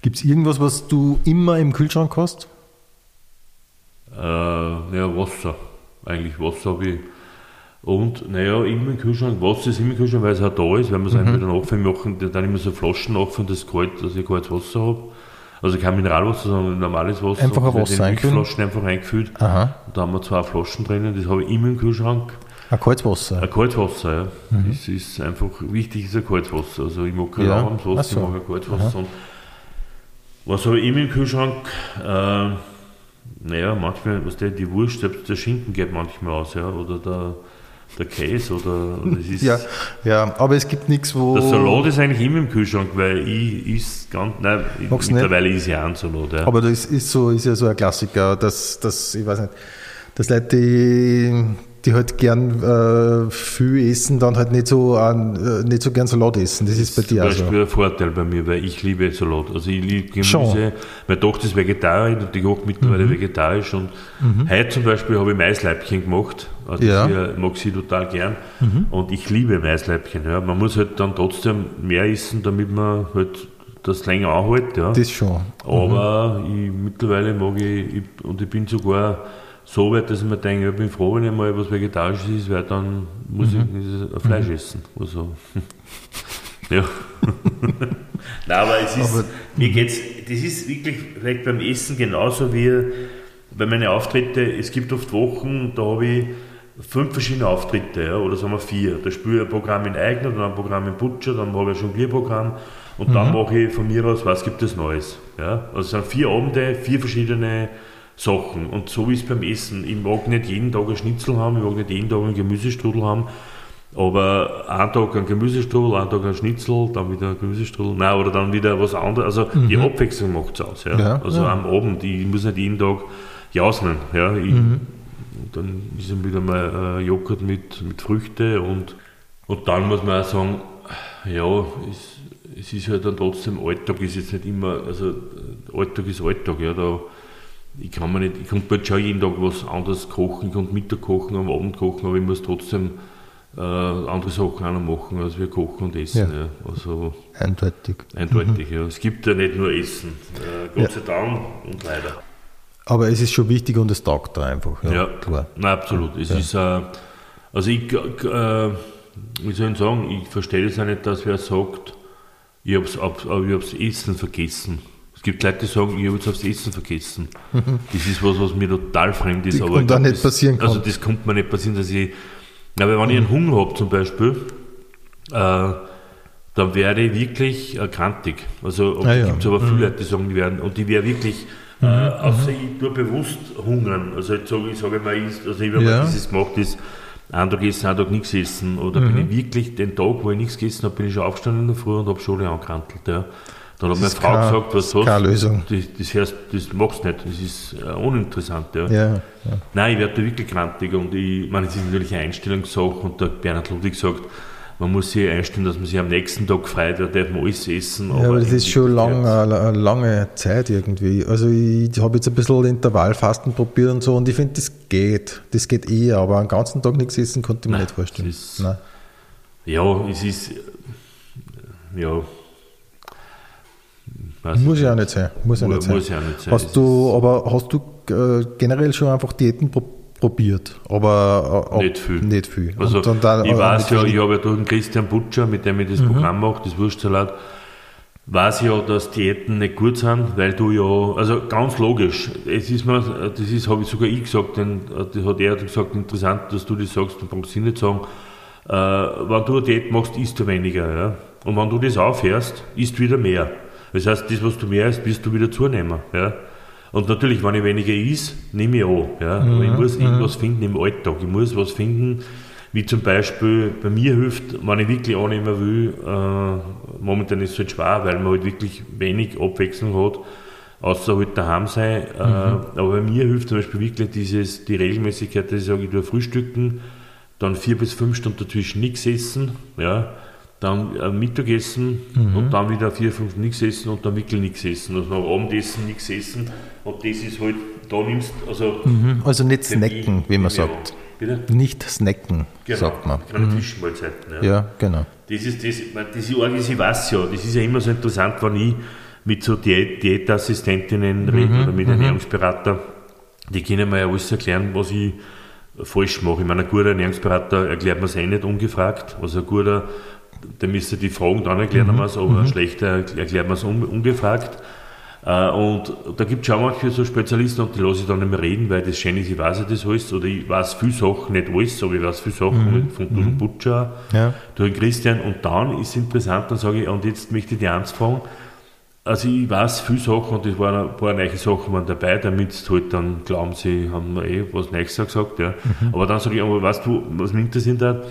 Gibt es irgendwas, was du immer im Kühlschrank hast? Äh, ja, Wasser. Eigentlich Wasser habe ich und naja, immer im Kühlschrank, Wasser ist immer im Kühlschrank, weil es auch da ist, weil wir es mhm. wieder nachfüllen machen, dann immer so Flaschen nachfüllen, das kalt, dass ich kaltes Wasser habe. Also kein Mineralwasser, sondern normales Wasser. Einfach ein Wasser einfüllen? Flaschen einfach eingefüllt. Aha. Und da haben wir zwei Flaschen drinnen, das habe ich immer im Kühlschrank. Ein kaltes Wasser? Ein kaltes Wasser, ja. Mhm. Es ist einfach, wichtig ist ein kaltes Wasser. Also ich mag kein ja. warmes Wasser, so. ich mag ein kaltes Wasser. Und was habe ich immer im Kühlschrank? Äh, naja, manchmal, was der, die Wurst, selbst der Schinken geht manchmal aus, ja, oder der der Käse oder das ist ja, ja, aber es gibt nichts, wo. Der Salat ist eigentlich immer im Kühlschrank, weil ich is ganz, nein, Mag's mittlerweile ist ja auch ein Salat. Ja. Aber das ist so, ist ja so ein Klassiker, dass, dass ich weiß nicht, dass Leute, die die halt gern äh, viel essen, dann halt nicht so, äh, nicht so gern Salat essen. Das, das ist bei dir auch so. Das ist ein Vorteil bei mir, weil ich liebe Salat. Also ich liebe Gemüse. Schon. Meine Tochter ist Vegetarierin und die kocht mittlerweile mhm. vegetarisch. Und mhm. heute zum Beispiel habe ich Maisleibchen gemacht. Also ja. ich mag sie total gern. Mhm. Und ich liebe Maisleibchen. Ja. Man muss halt dann trotzdem mehr essen, damit man halt das länger anhält. Ja. Das schon. Aber ich, mittlerweile mag ich, ich, und ich bin sogar so weit, dass ich mir denke, ich bin froh, wenn ich mal was Vegetarisches ist, weil dann muss mhm. ich Fleisch mhm. essen. Also, *laughs* ja. *laughs* Nein, aber es ist, aber, mir geht's, das ist wirklich vielleicht beim Essen genauso wie bei meinen Auftritten. Es gibt oft Wochen, da habe ich fünf verschiedene Auftritte, ja, oder sagen wir vier. Da spiele ich ein Programm in Eigner, dann ein Programm in Butcher, dann habe ich ein Jonglierprogramm und mhm. dann mache ich von mir aus, was gibt es Neues. Ja? Also es sind vier Abende, vier verschiedene Sachen. Und so ist es beim Essen. Ich mag nicht jeden Tag ein Schnitzel haben, ich mag nicht jeden Tag einen Gemüsestrudel haben, aber einen Tag ein Gemüsestrudel, einen Tag ein Schnitzel, dann wieder ein Gemüsestrudel, nein, oder dann wieder was anderes. Also mhm. die Abwechslung macht es aus. Ja? ja also ja. am Abend, ich muss nicht jeden Tag jausen. Ja? Ich, mhm. Dann ist dann wieder mal äh, Joghurt mit, mit Früchten und, und dann muss man auch sagen, ja, es, es ist halt dann trotzdem Alltag, ist jetzt nicht immer, also Alltag ist Alltag, ja, da ich kann mir nicht, ich kann bald schon jeden Tag was anderes kochen, ich kann Mittag kochen, am Abend kochen, aber ich muss trotzdem äh, andere Sachen auch noch machen, als wir kochen und essen. Ja. Ja. Also, eindeutig. Eindeutig, mhm. ja. Es gibt ja nicht nur Essen, äh, Gott ja. sei Dank und leider. Aber es ist schon wichtig und es taugt da einfach. Ja, ja klar. Nein, absolut. Es ist, äh, also ich, äh, wie soll ich sagen, ich verstehe es auch nicht, dass wer sagt, ich habe das Essen vergessen gibt Leute, die sagen, ich habe jetzt aufs Essen vergessen. Mhm. Das ist was, was mir total fremd ist. Die, aber und dann nicht passieren kann. Also das kommt mir nicht passieren, dass ich, aber wenn ich einen Hunger habe zum Beispiel, äh, dann werde ich wirklich äh, krantig. Also ah, ja. gibt es aber viele mhm. Leute, die sagen, die werden, und die wäre wirklich, äh, mhm. außer ich tue bewusst hungern. Also jetzt sage ich, sage mal, also ich habe ja. mal dieses gemacht, ist, einen Tag essen, einen Tag nichts essen. Oder Mhm. bin ich wirklich den Tag, wo ich nichts gegessen habe, bin ich schon aufgestanden in der Früh und habe Schule angekrantelt. Ja. Dann hat meine Frau kein- gesagt, was das ist keine Lösung. Das, das, hörst, das machst du nicht, das ist äh, uninteressant. Ja. Ja, ja. Nein, ich werde da wirklich krantig und ich, ich meine, es ist natürlich eine Einstellungssache und der Bernhard Ludwig sagt, man muss sich einstellen, dass man sich am nächsten Tag freut, da darf man alles essen. Ja, aber das ist schon lang, eine, eine lange Zeit irgendwie. Also ich habe jetzt ein bisschen Intervallfasten probiert und so und ich finde, das geht. Das geht eh, aber einen ganzen Tag nichts essen konnte ich mir Nein, nicht vorstellen. ist- Nein. Ja, es ist, äh, ja, weiß Muss ja auch nicht sein. Muss ja nicht sein. muss ja nicht sein. Hast du, aber hast du äh, generell schon einfach Diäten pro probiert? Aber äh, ob- Nicht viel. Nicht viel. Also, Und dann da- ich weiß ja, ich habe ja durch den Christian Butcher, mit dem ich Mhm. das Programm mache, das Wurstsalat, weiß ja, dass Diäten nicht gut sind, weil du ja, also ganz logisch, es ist mir, das ist, habe ich sogar ich gesagt, denn das hat er gesagt, interessant, dass du das sagst, du brauchst nicht sagen, äh, wenn du eine Diät machst, isst du weniger, ja. Und wenn du das aufhörst, isst wieder mehr. Das heißt, das, was du mehr isst, wirst du wieder zunehmen, ja. Und natürlich, wenn ich weniger is, nehme ich an. Ja. Aber ich muss irgendwas finden im Alltag. Ich muss was finden, wie zum Beispiel bei mir hilft, wenn ich wirklich annehmen will, äh, momentan ist es halt schwer, weil man halt wirklich wenig Abwechslung hat, außer halt daheim sein. Äh, aber bei mir hilft zum Beispiel wirklich dieses, die Regelmäßigkeit, dass ich sage, ich tue frühstücken, dann vier bis fünf Stunden dazwischen nichts essen, ja, dann äh, Mittagessen und dann wieder vier, fünf nichts essen und dann wirklich nichts essen. Also nach Abendessen nichts essen und das ist halt, da nimmst also Mhm, Also nicht snacken, wie man sagt. Bitte? Nicht snacken, Genau, sagt man. keine Zwischenmahlzeiten. Ja. Ja, genau. Das ist das, das ist arg, ich weiß ja, das ist ja immer so interessant, wenn ich mit so Diät, Diätassistentinnen rede oder mit Ernährungsberater, die können mir ja alles erklären, was ich falsch mache. Ich meine, ein guter Ernährungsberater erklärt mir es eh nicht ungefragt, also ein guter, der müsste die Fragen dann erklären, mhm. aber ein schlechter erklärt man es un, ungefragt. Äh, Und da gibt es schon manche so Spezialisten und die lasse ich dann nicht mehr reden, weil das schön ist, ich weiß ja das alles oder ich weiß viele Sachen, nicht alles, aber ich weiß viele Sachen von durch den Butcher, Ja. durch den Christian und dann ist es interessant, dann sage ich, und jetzt möchte ich die eins fragen, also ich weiß viele Sachen und es waren ein paar neue Sachen waren dabei, damit sie halt dann glauben, sie haben eh was Neues gesagt, ja. Aber dann sage ich, aber weißt du, was mich interessiert hat,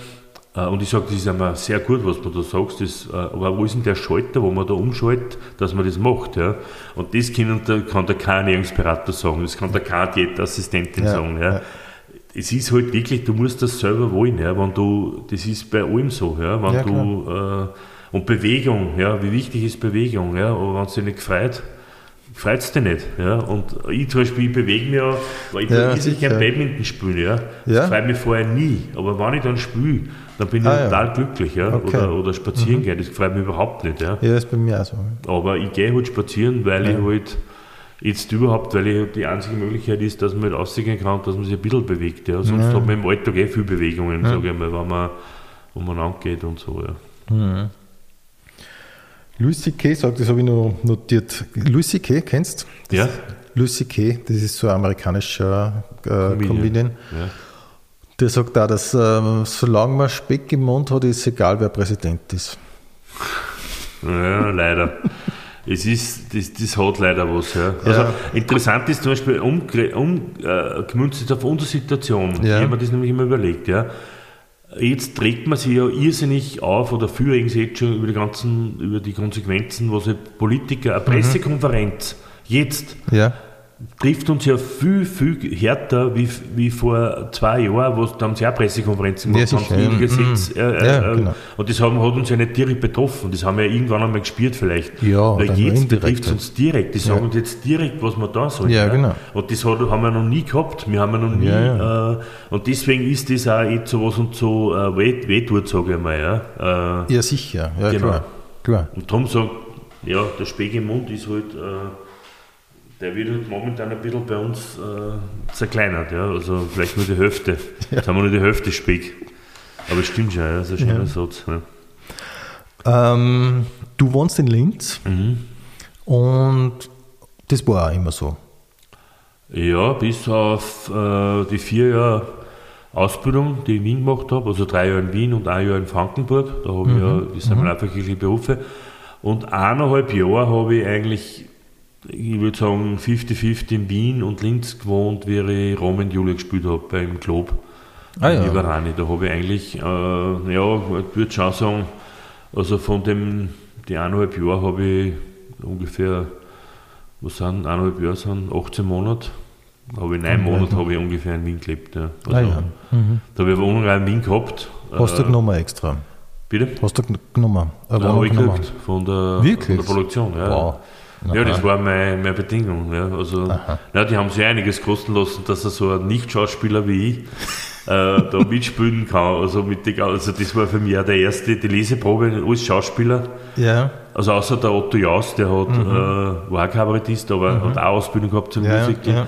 und ich sage, das ist einmal sehr gut, was du da sagst, das, äh, aber wo ist denn der Schalter, wo man da umschaltet, dass man das macht, ja? Und das kann, da kann der kein Ernährungsberater sagen, das kann der keine Diätassistentin Ja, sagen, ja. ja. Es ist halt wirklich, du musst das selber wollen, ja, wenn du, das ist bei allem so, ja, wenn Ja, du, äh, und Bewegung, ja, wie wichtig ist Bewegung, ja, aber wenn es dich nicht freut, freut es dich nicht, ja, und ich zum Beispiel, ich bewege mich ja, weil ich Ja, ja, sicher. gerne Badminton spielen, ja, Ja. das freut mich vorher nie, aber wenn ich dann spiele, dann bin ich Ah, ja. total glücklich, ja, Okay. oder, oder spazieren gehen, das freut mich überhaupt nicht, ja, Ja, ist bei mir auch so. aber ich gehe halt spazieren, weil Ja. ich halt jetzt überhaupt, weil ich halt die einzige Möglichkeit ist, dass man halt rausgehen kann und dass man sich ein bisschen bewegt. Ja. Sonst Ja. hat man im Alltag eh viel Bewegungen, sage ich mal, wenn man umeinander geht und so. Ja. Louis C.K. sagt, das habe ich noch notiert. Louis C.K. kennst du? Ja? Louis C.K., das ist so ein amerikanischer äh, Comedian. Ja. Der sagt auch, dass ähm, solange man Speck im Mund hat, ist es egal, wer Präsident ist. Ja, leider. Es ist, das, das hat leider was. Ja. Also Ja. interessant ist zum Beispiel, umgemünzt um, äh, gemünzt auf unsere Situation. Ja. Ich habe mir das nämlich immer überlegt. Ja. Jetzt trägt man sich ja irrsinnig auf oder fühlen sich jetzt schon über die ganzen, über die Konsequenzen, was halt Politiker, eine Pressekonferenz jetzt Ja, trifft uns ja viel, viel härter wie, wie vor zwei Jahren, wo da haben sie auch Pressekonferenzen gemacht Ja, haben, ja. Gesetz, äh, äh, Ja, äh, genau. und das haben, hat uns ja nicht direkt betroffen, das haben wir ja irgendwann einmal gespielt vielleicht. Ja, Weil jetzt betrifft es halt. uns direkt, die sagen uns jetzt direkt, was wir da sollen. Ja, genau. Und das hat, haben wir noch nie gehabt, wir haben ja noch nie, Ja, Äh, und deswegen ist das auch jetzt so was uns so äh, weh, weh sage ich mal. Ja. Äh, ja sicher. Ja, Genau. klar. klar. und Tom sagt, ja, der Speck im Mund ist halt, äh, der wird halt momentan ein bisschen bei uns äh, zerkleinert, ja. Also vielleicht nur die Hälfte. *laughs* Jetzt haben wir nur die Hälfte Speck. Aber es stimmt schon, ja, das ist ein schöner Satz. Ja. Ähm, du wohnst in Linz Mhm. und das war auch immer so. ja, bis auf äh, die vier Jahre Ausbildung, die ich in Wien gemacht habe, also drei Jahre in Wien und ein Jahr in Frankenburg, da habe ich ja, das sind meine kirchliche Berufe. Und eineinhalb Jahre habe ich eigentlich, ich würde sagen, 50-50 in Wien und Linz gewohnt, wie ich Rom und Julia gespielt habe beim Club. Ah, ja. in Iberani. Da habe ich eigentlich, äh, ja, ich würde schon sagen, also von dem, die eineinhalb Jahre habe ich ungefähr, was sind, eineinhalb Jahre sind 18 Monate. Habe ich neun. Monate habe ich ungefähr in Wien gelebt. Ja. Ah, ja. Mhm. Da habe ich aber unrein in Wien gehabt. Hast du Äh, genommen extra? Bitte? Hast du genommen? Ja, habe ich genommen? gekriegt von der, Wirklich? von der Produktion. Ja. Wow. Ja, das Aha. war meine, meine Bedingung. Ja. Also, Aha. ja, die haben sich einiges kosten lassen, dass er so ein Nicht-Schauspieler wie ich äh, da *laughs* mitspielen kann. Also, mit die, also das war für mich auch der erste, die Leseprobe als Schauspieler. Ja, Also außer der Otto Jaus, der hat, äh, war auch Kabarettist, aber hat auch Ausbildung gehabt zum Mhm. Ja, Musical. ja.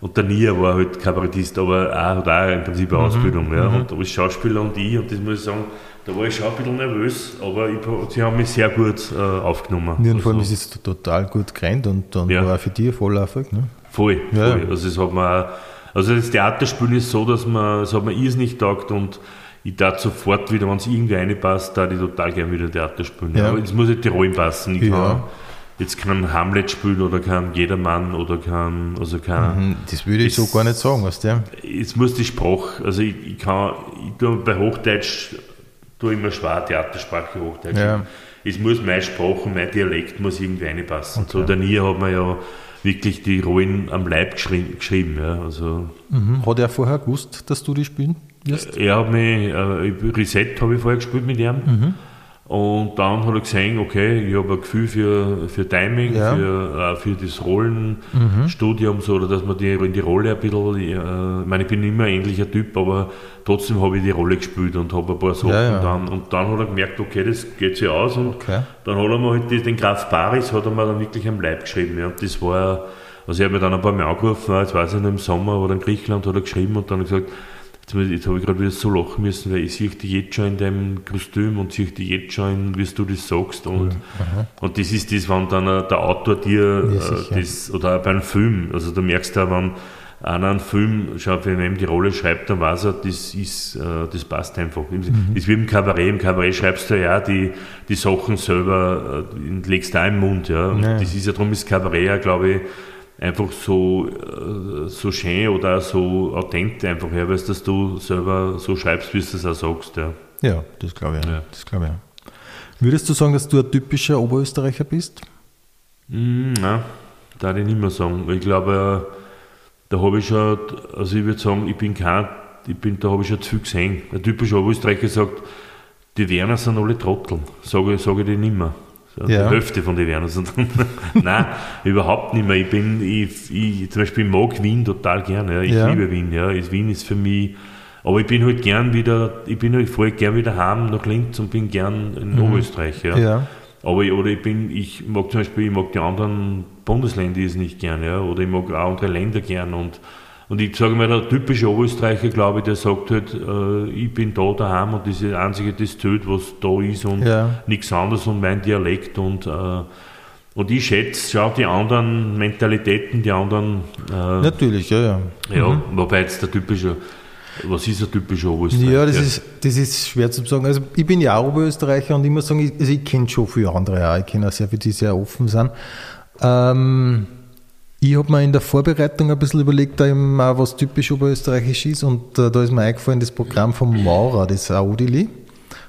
Und der Nia war halt Kabarettist, aber auch, hat auch im Prinzip Mhm. eine Ausbildung. Ja. Und als Schauspieler und ich, und das muss ich sagen, da war ich schon ein bisschen nervös, aber ich, sie haben mich sehr gut äh, aufgenommen. Ja, und vor allem Also- ist es total gut gerannt und dann Ja. war auch für dich ein voller Erfolg. Ne? Voll, Ja. voll. Also, es hat auch- also das Theaterspielen ist so, dass man, es hat mir irrsinnig taugt und ich darf sofort wieder, wenn es irgendwie reinpasst, da ich total gerne wieder Theater spielen. Ja. Aber jetzt muss halt die Rollen passen. Ich Ja. kann jetzt keinen Hamlet spielen oder kein Jedermann oder kein, also kein, Mhm, Das würde ich so Ist- gar nicht sagen, weißt du? es muss die Sprache, also ich, ich kann, ich tue bei Hochdeutsch, tue immer schwer Theatersprache Hochdeutsch. Ja. Es muss meine Sprache, mein Dialekt muss irgendwie reinpassen. So der Nia hat mir ja wirklich die Rollen am Leib geschrieben, geschrieben ja, also Mhm. Hat er vorher gewusst, dass du die spielen wirst? er hat mich, äh, Reset habe ich vorher gespielt mit ihm. Mhm. Und dann hat er gesehen, okay, ich habe ein Gefühl für, für Timing, Ja. Mhm. für, äh, für das Rollenstudium, so, oder dass man die, in die Rolle ein bisschen, äh, ich meine, ich bin immer ein ähnlicher Typ, aber trotzdem habe ich die Rolle gespielt und habe ein paar Sachen Ja, ja. dann, und dann hat er gemerkt, okay, das geht sich aus und Okay. dann hat er mir halt den Graf Paris hat er mir dann wirklich am Leib geschrieben. Ja. Und das war, also ich habe mir dann ein paar Mal angerufen, jetzt weiß ich noch im Sommer oder in Griechenland hat er geschrieben und dann gesagt, jetzt, habe ich gerade wieder so lachen müssen, weil ich sehe dich jetzt schon in deinem Kostüm und sehe dich jetzt schon, in, wie du das sagst. Und, und das ist das, wenn dann äh, der Autor dir Ja, äh, das, oder auch bei einem Film, also du merkst ja, wenn einer einen Film, schaut, wenn er ihm die Rolle schreibt, dann weiß er, das ist, äh, das passt einfach. Mhm. Das ist wie im Kabarett. Im Kabarett schreibst du ja die, die Sachen selber, legst da im Mund, ja. Und Ja. das ist ja darum ist Kabarett ja, glaube ich, einfach so, äh, so schön oder so authentisch einfach her, weil dass du selber so schreibst, wie du es auch sagst, ja. Ja, das glaube ich. Ja. Das glaube ich. Würdest du sagen, dass du ein typischer Oberösterreicher bist? Mm, nein, da ich nicht mehr sagen. Ich glaube, da habe ich schon, also ich würde sagen, ich bin kein, ich bin, da habe ich schon zu viel gesehen. Ein typischer Oberösterreicher sagt, die Werner sind alle Trotteln. Sage, sage ich dir nicht mehr. Ja. Die Hälfte von den sind. *laughs* Nein, überhaupt nicht mehr. Ich bin, ich, ich, zum Beispiel, mag Wien total gerne. Ja. Ich Ja. liebe Wien. Ja. Wien ist für mich, aber ich bin halt gern wieder, ich bin halt, fahre gern wieder heim nach Linz und bin gern in Oberösterreich. Ja. Ja. Aber ich, oder ich bin, ich mag zum Beispiel, ich mag die anderen Bundesländer nicht gern, ja, oder ich mag auch andere Länder gern und, und ich sage mal, der typische Oberösterreicher, glaube ich, der sagt halt, äh, ich bin da daheim und das ist das einzige, das zählt, was da ist und Ja. nichts anderes und mein Dialekt und, äh, und ich schätze, schau die anderen Mentalitäten, die anderen, äh, Natürlich, ja, ja. ja, wobei jetzt der typische, was ist ein typischer Oberösterreicher? Ja, das ist, das ist schwer zu sagen. Also ich bin ja auch Oberösterreicher und ich muss sagen, ich, also ich kenne schon viele andere auch. Ich kenne auch sehr viele, die sehr offen sind. Ähm, ich habe mir in der Vorbereitung ein bisschen überlegt, da eben auch was typisch oberösterreichisch ist und äh, da ist mir eingefallen, das Programm von Maurer, das Audili.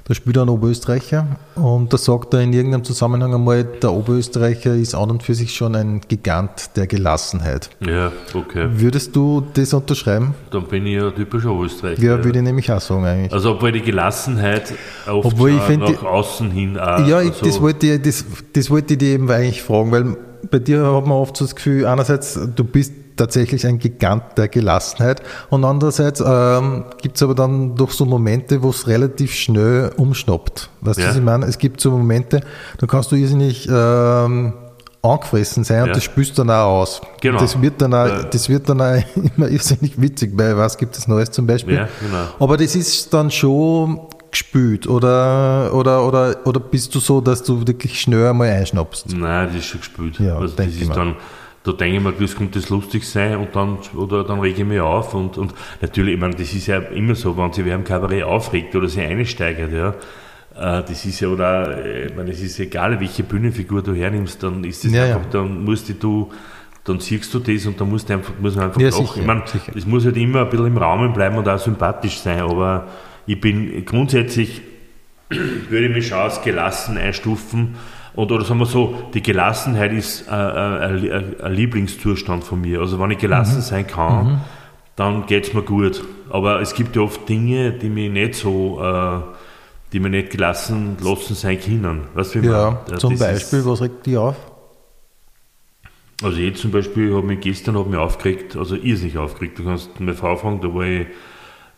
Da spielt er ein Oberösterreicher und da sagt er in irgendeinem Zusammenhang einmal, der Oberösterreicher ist an und für sich schon ein Gigant der Gelassenheit. Ja, okay. Würdest du das unterschreiben? Dann bin ich ja typischer Oberösterreicher. Ja, würde ich nämlich auch sagen eigentlich. Also obwohl die Gelassenheit oft Obwohl ich find, nach die- außen hin auch, Ja, ich, also, das, wollte ich, das, das wollte ich dir eben eigentlich fragen, weil bei dir hat man oft so das Gefühl, einerseits, du bist tatsächlich ein Gigant der Gelassenheit und andererseits ähm, gibt es aber dann doch so Momente, wo es relativ schnell umschnappt. Weißt du, Ja. was ich meine? Es gibt so Momente, da kannst du irrsinnig ähm, angefressen sein und Ja. das spürst du dann auch aus. Genau. Das wird dann auch, Ja. das wird dann auch *laughs* immer irrsinnig witzig, bei was gibt es Neues zum Beispiel. Ja, genau. Aber das ist dann schon gespült oder, oder, oder, oder bist du so, dass du wirklich schnell einmal einschnappst? Nein, das ist schon gespielt. Ja, also das ist mir. dann, da denke ich mir, das könnte das lustig sein und dann, oder dann rege ich mich auf und, und natürlich, ich meine, das ist ja immer so, wenn sich wer im Kabarett aufregt oder sich einsteigert, ja, äh, das ist ja, oder, äh, ich meine, es ist egal, welche Bühnenfigur du hernimmst, dann ist das Ja, ja. einfach, dann musst du, dann siehst du das und dann musst du einfach, muss man einfach Ja, lachen. sicher, ich meine, es muss halt immer ein bisschen im Rahmen bleiben und auch sympathisch sein, aber ich bin grundsätzlich, würde ich mich schon als gelassen einstufen. Und, oder sagen wir so, die Gelassenheit ist äh, äh, ein, Lieblingszustand von mir. Also wenn ich gelassen Mhm. sein kann, dann geht es mir gut. Aber es gibt ja oft Dinge, die mich nicht so, äh, die mir nicht gelassen lassen sein können. Weißt du, ich Ja, meine? zum Beispiel, Ist, was regt dich auf? also jetzt zum Beispiel habe mich gestern hab mich aufgeregt, also irrsinnig aufgeregt. Du kannst meine Frau fragen, da war ich,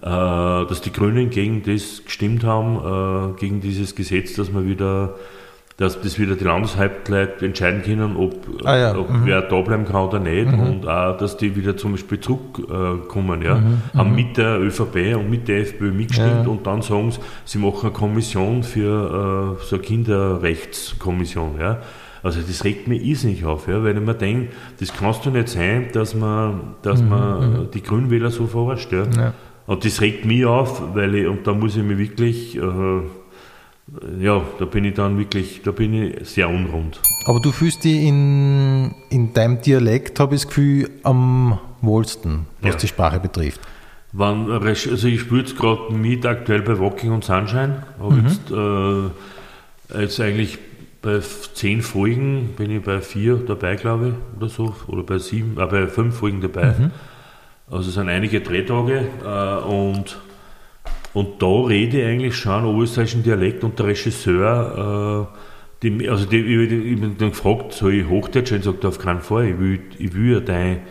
dass die Grünen gegen das gestimmt haben, äh, gegen dieses Gesetz, dass man wieder, dass das wieder die Landeshauptleute entscheiden können, ob, Ah ja, ob mhm. wer da bleiben kann oder nicht und auch, dass die wieder zum Beispiel zurückkommen, äh, kommen, ja. Haben mit der ÖVP und mit der FPÖ mitgestimmt Mhm. Ja. und dann sagen sie, sie machen eine Kommission für äh, so eine Kinderrechtskommission, ja. Also das regt mich irrsinnig auf, ja, weil ich mir denke, das kannst du nicht sein, dass man, dass man die Grünwähler so verarscht. Ja. Mhm, Ja. Und das regt mich auf, weil ich, und da muss ich mich wirklich, äh, ja, da bin ich dann wirklich, da bin ich sehr unrund. Aber du fühlst dich in, in deinem Dialekt, habe ich das Gefühl, am wohlsten, was Ja. die Sprache betrifft. Wann, also ich spiele jetzt gerade mit aktuell bei Walking on Sunshine. Habe jetzt, äh, jetzt eigentlich bei zehn Folgen bin ich bei vier dabei, glaube ich, oder so, oder bei sieben, äh, bei fünf Folgen dabei. Also es sind einige Drehtage äh, und, und da rede ich eigentlich schon oberösterreichischen Dialekt und der Regisseur, äh, die, also die, ich, ich bin dann gefragt, soll ich Hochdeutsch reden? Sagt er auf keinen Fall, ich will, ich will ja dein,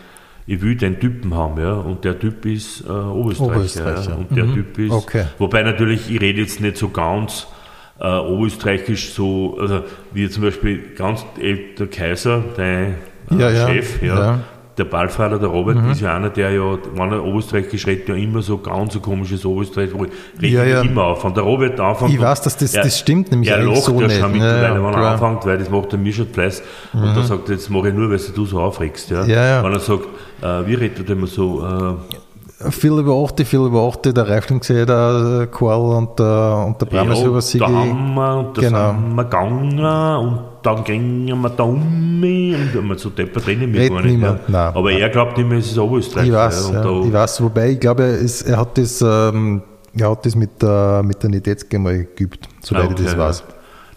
ich will den Typen haben, ja, und der Typ ist äh, Oberösterreicher, Oberösterreicher. Ja, und der Mhm. Typ ist, Okay. wobei natürlich, ich rede jetzt nicht so ganz äh, oberösterreichisch, so, also wie zum Beispiel ganz äh, der Kaiser, dein äh, Ja, Chef, ja. Der Ballfahrer, der Robert, ist ja einer, der ja, wenn er Oberösterreichisch redet, ja immer so ganz so komisches Oberösterreich, wo ich rede Ja, ja. immer auf. Von der Robert anfängt. Ich weiß, dass das- er- das stimmt nämlich Er lacht so ja schon mittlerweile, ja, wenn er. Mhm. anfängt, weil das macht er mir schon Fleiß. Und dann sagt er, jetzt mache ich nur, weil du so aufregst. Ja? Ja. Wenn er sagt, äh, wie redet er immer so, äh, Viel über 80, viel über 80, der Reifling gesehen, der Karl und der, und der Brames ja, über da Sigi. haben wir, und da Genau. sind wir gegangen und dann gingen wir da um und immer so deppert reden wir gar nicht. niemand, ja. nein, Aber nein. er glaubt immer, es ist Oberösterreich. Ich weiß, ja, ja, da, ich weiß, wobei ich glaube, er, ist, er hat das, ähm, er hat das mit der, mit der Nidetzke mal geübt, soweit Ah, ich das okay, weiß.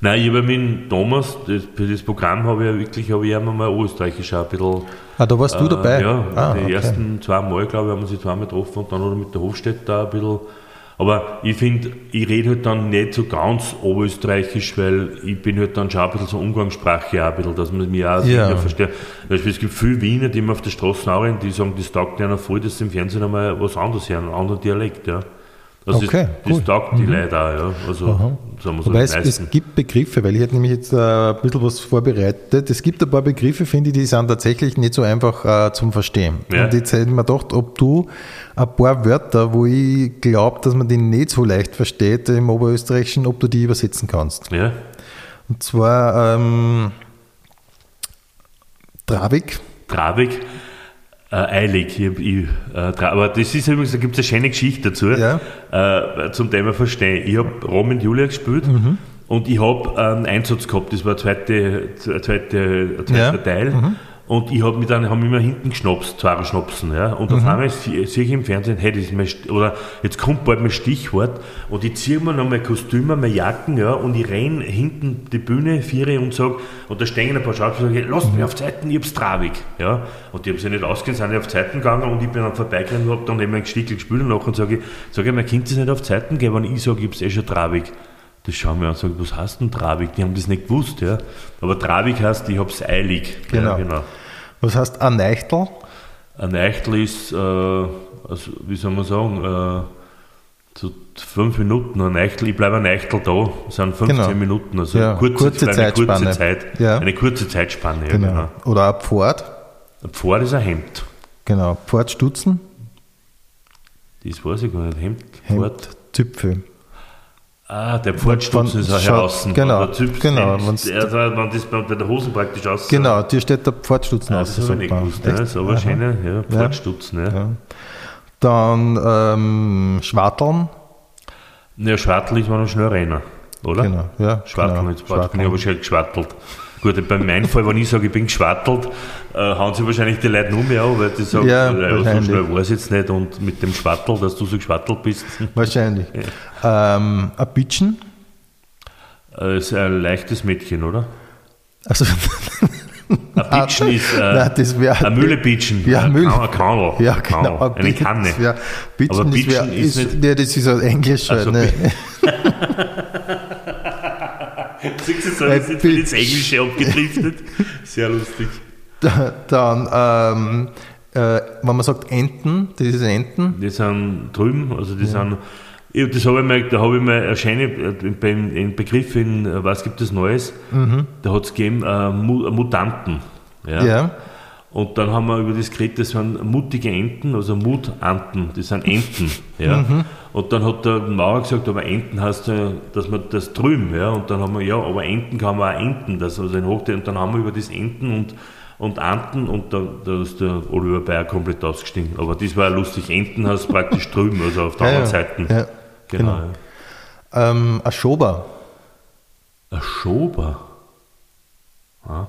Nein, ich habe mit Thomas, das, für das Programm habe ich ja wirklich, habe ich einmal mal Österreichisch auch ein bisschen. Ah, da warst du dabei? Äh, ja, ah, die okay. ersten zwei Mal, glaube ich, haben wir sie zweimal getroffen und dann oder mit der Hofstädt da ein bisschen. Aber ich finde, ich rede halt dann nicht so ganz oberösterreichisch, weil ich bin halt dann schon ein bisschen so Umgangssprache auch ein bisschen, dass man mich auch Ja. versteht. Beispiel, es gibt viele Wiener, die mir auf der Straße auch die sagen, das taugt einer voll, dass sie im Fernsehen einmal was anderes hören, einen anderen Dialekt, ja. Also Okay, das, das cool. taugt die Leute auch, ja. Also, sagen wir so, Wobei es, es gibt Begriffe, weil ich hätte nämlich jetzt äh, ein bisschen was vorbereitet. Es gibt ein paar Begriffe, finde ich, die sind tatsächlich nicht so einfach äh, zum Verstehen. Ja. Und jetzt hätte ich mir gedacht, ob du ein paar Wörter, wo ich glaube, dass man die nicht so leicht versteht im Oberösterreichischen, ob du die übersetzen kannst. ja. Und zwar ähm, Trabig. Trabig, äh, eilig. Ich, ich, äh, aber das ist übrigens, da gibt es eine schöne Geschichte dazu, Ja. äh, zum Thema Verstehen. Ich habe Rom und Julia gespielt Mhm. und ich habe einen Einsatz gehabt, das war der zweite, zweite, zweiter Ja. Teil. Mhm. Und ich habe mich dann haben immer hinten geschnapst, zwei Schnapsen. Ja? Und Mhm. auf einmal sehe ich im Fernsehen, hey, das ist mein, St- oder jetzt kommt bald mein Stichwort und ich ziehe mir noch mein Kostüm, meine Jacken ja, und ich renne hinten die Bühne, viere und sage, und da stehen ein paar Schauspieler und sagen, lasst mich auf Zeiten, ich hab's trabig. Ja? Und die haben sich nicht ausgehen, sind nicht auf Zeiten gegangen und ich bin dann vorbeigegangen und habe dann eben ein Stickel gespielt und nachher sage ich, sag ich, mein Kind ist nicht auf Zeiten gehen, wenn ich sage, ich hab's eh schon trabig. Das schauen wir an und sagen, was heißt denn trabig? Die haben das nicht gewusst, ja. Aber trabig heißt, ich hab's eilig. Genau. Ja, genau. Was heißt ein Neichtel? Ist, äh, also, wie soll man sagen, äh, so fünf Minuten. Ein Eichtel, ich bleibe ein Eichtel da, das sind 15 Genau. Minuten. Also Ja, kurze, kurze eine Zeitspanne. kurze Zeit. Ja. Eine kurze Zeitspanne, Genau. genau. Oder ein Pfad. Ein Pfad ist ein Hemd. Genau. Pfadstutzen. Das weiß ich gar nicht. Hemd, Hemd. Pfad. Züpfe. Ah, der Pfadstutzen ist auch schaut- heraus. genau, Der Züpf- genau, der, der, wenn das bei bei der Hosen praktisch aus. Genau, dir steht der Pfadstutzen Ah, aus. das habe ich gewusst. Das ist aber schöne ja, Pfadstutzen. Ja. Ja. Dann ähm, Schwarteln. Ja, Schwartel ist man noch schnell rennen, oder? Genau, ja. Schwarteln, genau. jetzt bin ich aber schon geschwartelt. Gut, bei meinem Fall, wenn ich sage, ich bin geschwattelt, äh, hauen sie wahrscheinlich die Leute nur mehr an, weil die sagen, Ja, ja, so schnell war es jetzt nicht und mit dem Schwattel, dass du so geschwattelt bist, *laughs* Wahrscheinlich. Ähm, ein Bitchen. äh, ist ein leichtes Mädchen, oder? Also, *laughs* Ein Bitchen ist äh, Nein, das wär- eine Mühle Bitchen, Ja, ein. Kan- ein Kannel, ja, ein genau. Ein eine Kanne. Wär, Bitchen, Aber das Bitchen wär, ist ist, nicht- ja, das ist ein englischer. Also, ne? *laughs* Siehst du, jetzt sind wir ins Englische abgedriftet. Sehr lustig. Da- Dann, ähm, äh, wenn man sagt Enten, das ist Enten. Die sind drüben, also die sind. Ja, das habe ich mal, da habe ich mal eine schöne, äh, beim einen Begriff in äh, Was gibt es Neues? Da hat es gegeben äh, Mu- Mutanten. Ja? Ja. Und dann haben wir über das geredet, das sind mutige Enten, also Mutanten, das sind Enten. Ja? Und dann hat der Mauer gesagt, aber Enten heißt ja, dass man das drüben, ja. Und dann haben wir, ja, aber Enten kann man auch Enten, das also in Hochdeutsch. Und dann haben wir über das Enten und, und Anten und da, da ist der Oliver Bayer komplett ausgestiegen. Aber das war lustig. Enten heißt praktisch drüben, also auf der Ja, anderen ja. Seite. Ja, Genau. genau. Ähm, ein Schober. Ja.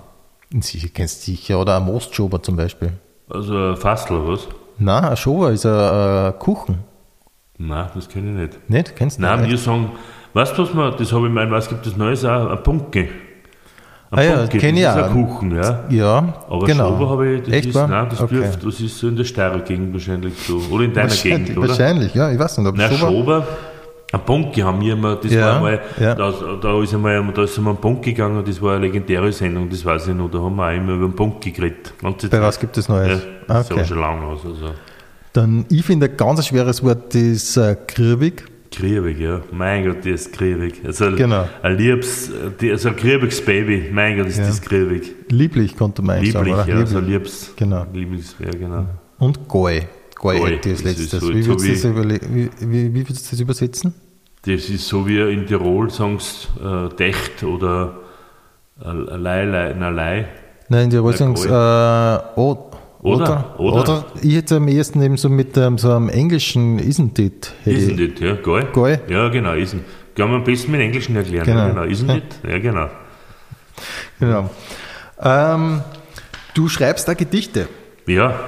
Sicher, kennst du sicher. Oder ein Mostschober zum Beispiel. Also ein Fassel, oder was? Nein, ein Schober ist ein, ein Kuchen. Nein, das kenne ich nicht. Nicht? Kennst du Nein, nicht? wir sagen, weißt du was man, das habe ich mein, was gibt es Neues auch? Ein Punke. Ein Ah ja, Punke, kenn ich das ist auch. ein Kuchen, ja. Ja, Aber genau. Schober habe ich, das Echt ist, wahr? nein, das, okay. dürft, das ist so in der Steirer Gegend wahrscheinlich so. Oder in deiner wahrscheinlich, Gegend, oder? wahrscheinlich, ja, ich weiß nicht, ob Nein, Schober. Schober, ein Punke haben wir immer, das Ja, war einmal, ja. da, da ist einmal, da ist einmal ein Punke gegangen, das war eine legendäre Sendung, das weiß ich noch, da haben wir auch immer über einen Punke geredet. Ganze Bei Zeit. was gibt es Ja, Neues? das Ah, okay. schon lange aus. Also. Dann, ich finde, ein ganz schweres Wort ist äh, krirbig. Kriebig, ja. Mein Gott, das ist kriebig. Also Genau. ein liebes, also ein kriebiges Baby. Mein Gott, ist Ja. das kriebig. Lieblich, konnte man eigentlich Lieblich, sagen. ja, Lieblich. liebes. Genau. Lieblings, ja, genau. Und Goi. Goi, Goi, das ist letztes. so, wie, würdest du das überle- wie, wie, wie würdest du das übersetzen? Das ist so wie in Tirol sagen sie äh, Dächt oder äh, Lei, Lei, na Lei. Nein, Ja, sagen es, äh, o- Oder, oder, oder. Ich hätte am ehesten eben so mit ähm, so einem englischen Isn't it? hätte Isn't it, ja, geil. Goi. Ja, genau, isn't. Kann man am besten mit Englischen erklären. Genau. Genau. Isn't Ja. it? Ja, genau. Genau. Ähm, du schreibst da Gedichte. Ja,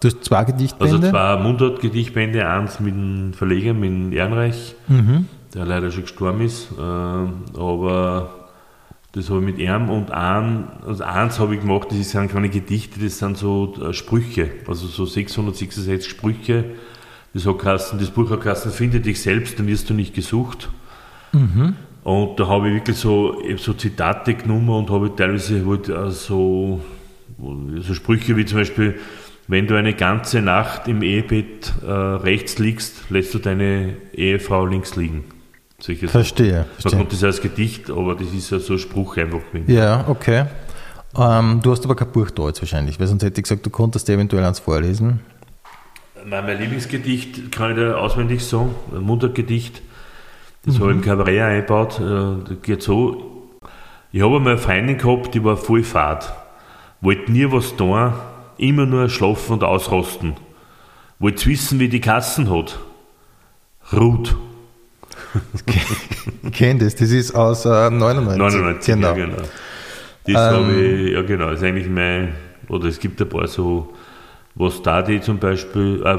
Du hast zwei also Gedichtbände. zwei Mundart-Gedichtbände, eins mit dem Verleger, mit dem Ehrenreich, Mhm. der leider schon gestorben ist. Ähm, aber das habe ich mit ihm und ein, also eins habe ich gemacht, das sind keine Gedichte, das sind so äh, Sprüche, also so 666 Sprüche. Das, hat geheißen, das Buch hat geheißen, finde dich selbst, dann wirst du nicht gesucht. Und da habe ich wirklich so, ich so Zitate genommen und habe teilweise halt so, so Sprüche wie zum Beispiel, wenn du eine ganze Nacht im Ehebett äh, rechts liegst, lässt du deine Ehefrau links liegen. Solche. Verstehe. Man verstehe. kommt das als Gedicht, aber das ist ja so ein Spruch einfach. Ja, okay. Ähm, du hast aber kein Buch da jetzt wahrscheinlich, weil sonst hätte ich gesagt, du konntest eventuell eins vorlesen. Mein, mein Lieblingsgedicht kann ich dir auswendig sagen, ein Mundartgedicht. Das habe ich im Kabarett eingebaut. Äh, Das geht so. Ich habe einmal eine Freundin gehabt, die war voll fad. Wollte nie was tun, immer nur schlafen und ausrasten. Wollte wissen, wie die Kassen hat. Ruth. *laughs* Ich kenne das, das ist aus äh, 99. 99, Genau. ja genau. Das habe ich, ja genau, das ist eigentlich mein, oder es gibt ein paar so, was da die zum Beispiel, äh,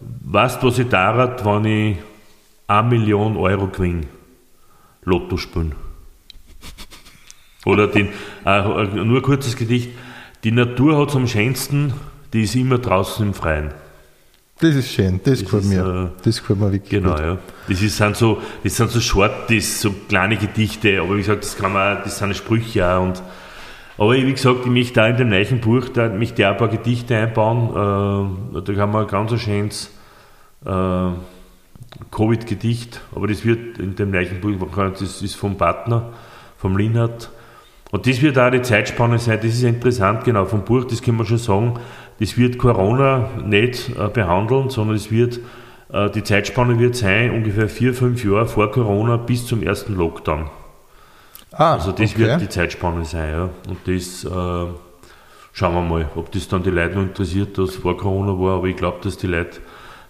weißt du, was ich da rat, wenn ich 1 Million Euro gewinne? Lotto spielen. Oder den, äh, nur ein kurzes Gedicht, die Natur hat es am schönsten, die ist immer draußen im Freien. Das ist schön, das, gefällt ist, mir. äh, das gefällt mir wirklich Genau, gut. ja. Das ist, sind so, das sind so Shorties, so kleine Gedichte, aber wie gesagt, das kann man, das sind Sprüche auch und, aber wie gesagt, ich möchte da in dem neuen Buch, da mich da ein paar Gedichte einbauen, äh, da kann man ein ganz schönes, äh, Covid-Gedicht, aber das wird in dem neuen Buch, das ist vom Partner, vom Linhard, und das wird auch die Zeitspanne sein, das ist interessant, genau, vom Buch, das kann man schon sagen, das wird Corona nicht äh, behandeln, sondern es wird, äh, die Zeitspanne wird sein, ungefähr vier, fünf Jahre vor Corona bis zum ersten Lockdown. Ah, Also das okay. wird die Zeitspanne sein, ja. Und das äh, schauen wir mal, ob das dann die Leute noch interessiert, dass vor Corona war, aber ich glaube, dass die Leute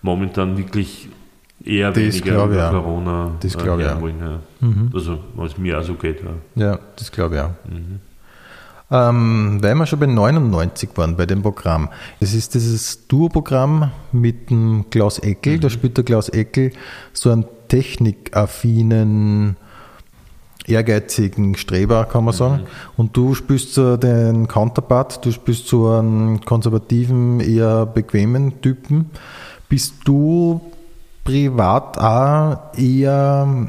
momentan wirklich eher Das weniger über. Corona Das äh, glaube auch. wollen. Ja. Also, was mir auch so geht. Ja. Ja, das glaube ich auch. Ähm, weil wir schon bei 99 waren bei dem Programm. Es ist dieses Duo-Programm mit dem Klaus Eckel. Da spielt der Klaus Eckel so einen technikaffinen, ehrgeizigen Streber, kann man sagen. Und du spielst so den Counterpart, du spielst so einen konservativen, eher bequemen Typen. Bist du privat auch eher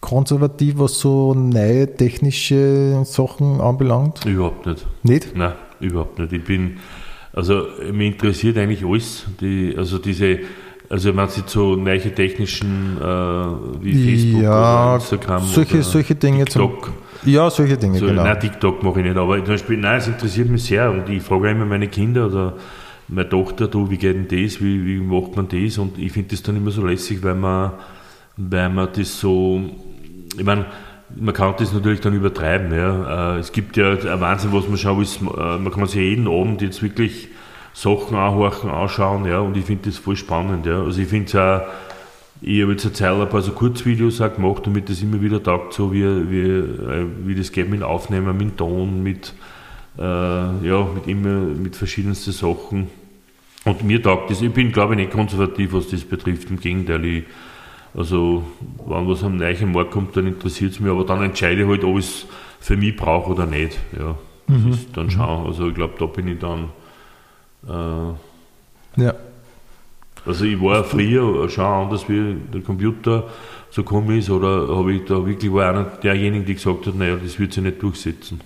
konservativ, was so neue technische Sachen anbelangt? Überhaupt nicht. Nicht? Nein, überhaupt nicht. Ich bin, also mich interessiert eigentlich alles. Die, also diese, also man sieht so neue technischen äh, wie Facebook ja, oder Instagram solche, oder solche Dinge TikTok. Zum, ja, solche Dinge, so, genau. Nein, TikTok mache ich nicht, aber zum Beispiel, nein, es interessiert mich sehr und ich frage immer meine Kinder oder meine Tochter, du, wie geht denn das, wie, wie macht man das und ich finde das dann immer so lässig, weil man, weil man das so, ich meine, man kann das natürlich dann übertreiben. Ja. Äh, Es gibt ja ein Wahnsinn, was man schaut, ist, äh, man kann sich jeden Abend jetzt wirklich Sachen anhorchen, anschauen, ja, und ich finde das voll spannend. Ja. Also ich finde es auch, ich habe jetzt eine Zeit ein paar so Kurzvideos auch gemacht, damit das immer wieder taugt, so wie, wie, äh, wie das geht mit Aufnehmen, mit Ton, mit, äh, ja, mit immer, mit verschiedensten Sachen. Und mir taugt das, ich bin glaube ich nicht konservativ, was das betrifft, im Gegenteil, ich, also wenn was am neuen Markt kommt, dann interessiert es mich, aber dann entscheide ich halt, ob ich es für mich brauche oder nicht. Ja, das ist dann schauen. Also ich glaube, da bin ich dann, äh, Ja. also ich war früher schon anders, wie der Computer so gekommen ist, oder habe ich da wirklich war einer derjenigen, die gesagt hat, naja, das wird sich nicht durchsetzen.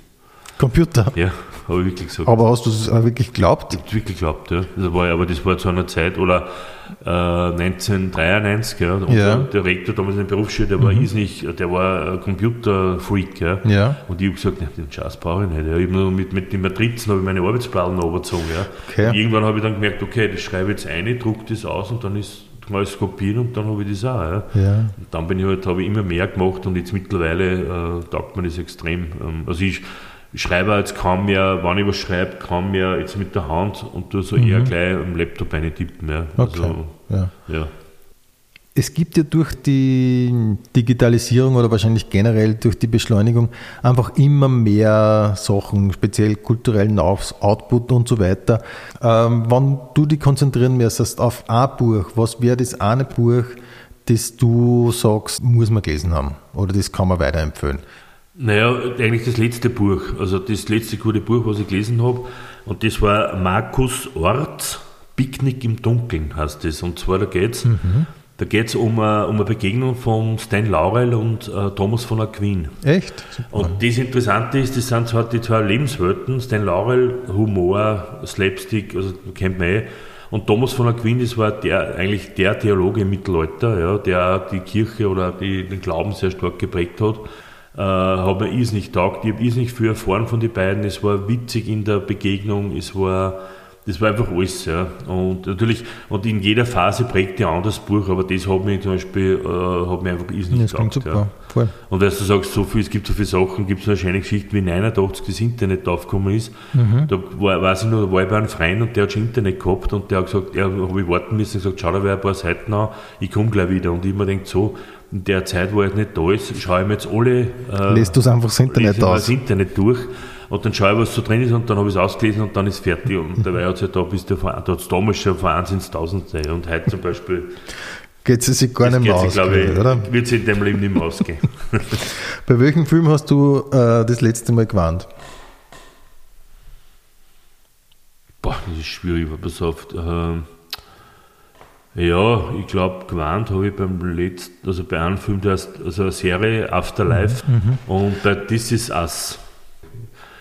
Computer. Ja, habe ich wirklich gesagt. Aber hast du es wirklich geglaubt? Ich habe wirklich geglaubt, ja. Das war, aber das war zu einer Zeit, oder äh, 1993, ja. Und Ja. der Rektor damals in der Berufsschule, der war ist nicht, der war ein Computerfreak, ja. Ja. Und ich habe gesagt, nein, den Scheiß brauche ich nicht. Ja. Ich habe nur mit, mit den Matrizen habe ich meine Arbeitsplatten runtergezogen. Ja. Okay. Und irgendwann habe ich dann gemerkt, okay, das schreibe ich jetzt ein, drucke das aus und dann ist alles kopieren und dann habe ich das auch. Ja. Ja. Und dann bin ich halt, habe ich immer mehr gemacht und jetzt mittlerweile äh, taugt mir das extrem. Ähm, also ich, ich schreibe jetzt kaum mehr, wenn ich was schreibe, kaum mehr jetzt mit der Hand und tue so eher gleich am Laptop eine tippen. Ja. Mhm. Okay. Also, Ja. ja. Es gibt ja durch die Digitalisierung oder wahrscheinlich generell durch die Beschleunigung einfach immer mehr Sachen, speziell kulturellen Aus- Output und so weiter. Ähm, wenn du dich konzentrieren müsstest auf ein Buch, was wäre das eine Buch, das du sagst, muss man gelesen haben oder das kann man weiterempfehlen? Naja, eigentlich das letzte Buch, also das letzte gute Buch, was ich gelesen habe, und das war Markus Ort, Picknick im Dunkeln heißt das. Und zwar, da geht es da geht's um, eine, um eine Begegnung von Stan Laurel und äh, Thomas von Aquin. Echt? Und das Interessante ist, das sind zwar die zwei Lebenswelten, Stan Laurel, Humor, Slapstick, also kennt man eh. Und Thomas von Aquin, das war der, eigentlich der Theologe im Mittelalter, ja, der die Kirche oder die, den Glauben sehr stark geprägt hat. Äh, hat mir nicht taugt. Ich habe nicht viel erfahren von den beiden. Es war witzig in der Begegnung, es war, das war einfach alles. Ja. Und natürlich, und in jeder Phase prägt ein anderes Buch, aber das hat mich zum Beispiel, äh, hat mir einfach Das klingt getaugt, super. Ja. Voll. Und weil du sagst, so viel, es gibt so viele Sachen, gibt es wahrscheinlich Geschichten wie 89 das Internet aufgekommen ist. Da war, weiß ich noch, da war ich bei einem Freund und der hat schon Internet gehabt und der hat gesagt, er habe ich warten müssen und gesagt, schau da wer ein paar Seiten an, ich komme gleich wieder. Und ich mir denke so, in der Zeit, wo er nicht da ist, schaue ich mir jetzt alle äh, Lässt du es einfach das Internet aus? das Internet durch und dann schaue ich, was so drin ist und dann habe ich es ausgelesen und dann ist fertig. Und *laughs* dabei hat es ja da bis der da hat es damals schon von 1 ins Tausendste und heute zum Beispiel *laughs* Geht es sich gar das nicht mehr aus, oder? wird sich in deinem Leben nicht mehr ausgehen. *laughs* Bei welchem Film hast du äh, das letzte Mal gewarnt? Boah, das ist schwierig, aber pass auf. Ähm, ja, ich glaube, gewarnt habe ich beim letzten, also bei einem Film, der heißt, also eine Serie Afterlife und bei This Is Us.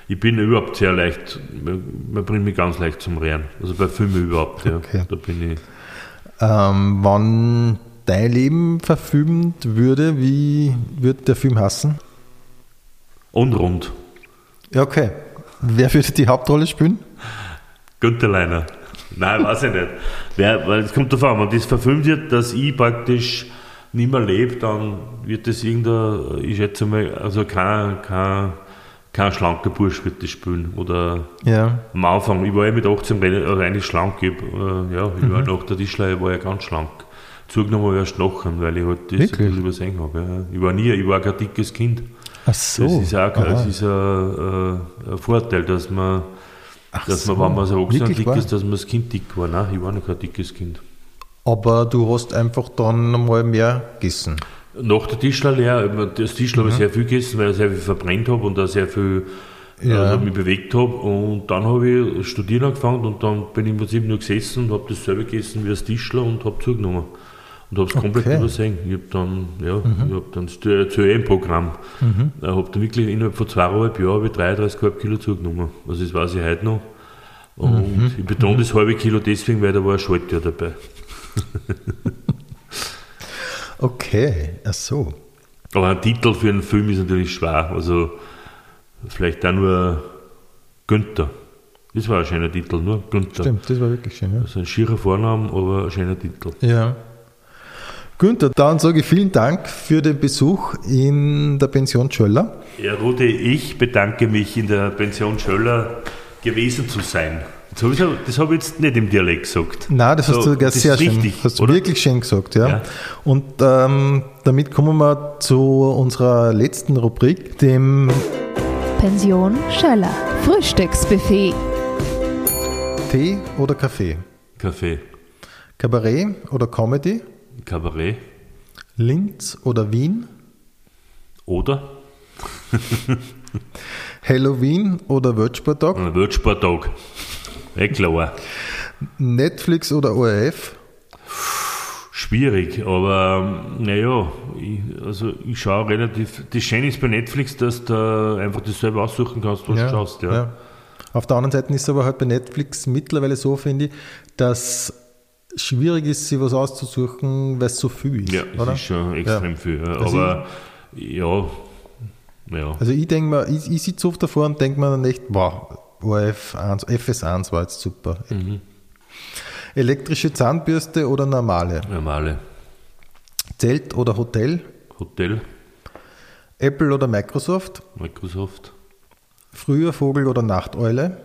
Ich bin überhaupt sehr leicht, man, bringt mich ganz leicht zum Rehren. Also bei Filmen überhaupt, ja. Okay. Da bin ich. Ähm, wann dein Leben verfilmt würde, wie würde der Film heißen? Unrund. Ja, okay. Wer würde die Hauptrolle spielen? Günther Leiner. Nein, weiß ich nicht. Wer, weil es kommt davon, wenn das verfilmt wird, dass ich praktisch nicht mehr lebe, dann wird das irgendein, ich schätze mal, also kein, kein, kein schlanker Bursch wird das spielen. Oder Ja. am Anfang, ich war ja mit 18 re- also eigentlich schlank, ich, äh, ja, ich war nach der Tischler, ich war ja ganz schlank. Zugenommen habe ich erst nachher, weil ich halt das Wirklich? ein bisschen übersehen habe. Ja. Ich war nie, ich war kein dickes Kind. Ach so. Das ist auch das ist ein, ein, ein Vorteil, dass man, Ach dass man, so. wenn man so erwachsen Wirklich dick wahr? ist, dass man das Kind dick war. Nein, ich war noch kein dickes Kind. Aber du hast einfach dann einmal mehr gegessen. Nach der Tischler leer, das Tischler habe ich sehr viel gegessen, weil ich sehr viel verbrennt habe und auch sehr viel Ja. also mich bewegt habe. Und dann habe ich studieren angefangen und dann bin ich im Prinzip nur gesessen und habe dasselbe gegessen wie das Tischler und habe zugenommen. Und habe es komplett Okay. übersehen. Ich habe dann, ja, ich habe dann das ZÖM-Programm. Ich habe dann wirklich innerhalb von zweieinhalb Jahren habe ich 33,5 Kilo zugenommen. Also das weiß ich heute noch. Und ich betone das halbe Kilo deswegen, weil da war ein Schaltjahr dabei. *laughs* Okay, ach so. Aber ein Titel für einen Film ist natürlich schwer. Also vielleicht auch nur Günther. Das war ein schöner Titel, nur Günther. Stimmt, das war wirklich schön. Ja. Das ist ein schierer Vorname, aber ein schöner Titel. ja. Günther, dann sage ich vielen Dank für den Besuch in der Pension Schöller. Ja, Rudi, ich bedanke mich, in der Pension Schöller gewesen zu sein. Das habe ich, das habe ich jetzt nicht im Dialekt gesagt. Nein, das hast So, du ganz das sehr ist schön. richtig, hast du oder? wirklich schön gesagt, ja. Ja. Und ähm, damit kommen wir zu unserer letzten Rubrik, dem Pension Schöller. Frühstücksbuffet. Tee oder Kaffee, Kaffee, Kabarett oder Comedy, Kabarett Linz oder Wien, oder *laughs* Halloween oder Weltsporttag, ein Weltsporttag. Eh klar. Netflix oder ORF, Schwierig, aber naja, ich, also ich schaue relativ. Das Schöne ist bei Netflix, dass du einfach das selber aussuchen kannst, was du schaust. Ja. Auf der anderen Seite ist es aber halt bei Netflix mittlerweile so, finde ich, dass schwierig ist, sich was auszusuchen, weil es so viel ist. Ja, es oder? ist schon extrem Ja. viel. Ja. Also Aber ja, ja. Also ich denke mir, ich, ich sitze oft davor und denke mir dann echt, wow, ORF 1, FS1 war jetzt super. Mhm. Elektrische Zahnbürste oder normale? Normale Zelt oder Hotel? Hotel, Apple oder Microsoft? Microsoft. Früher Vogel oder Nachteule?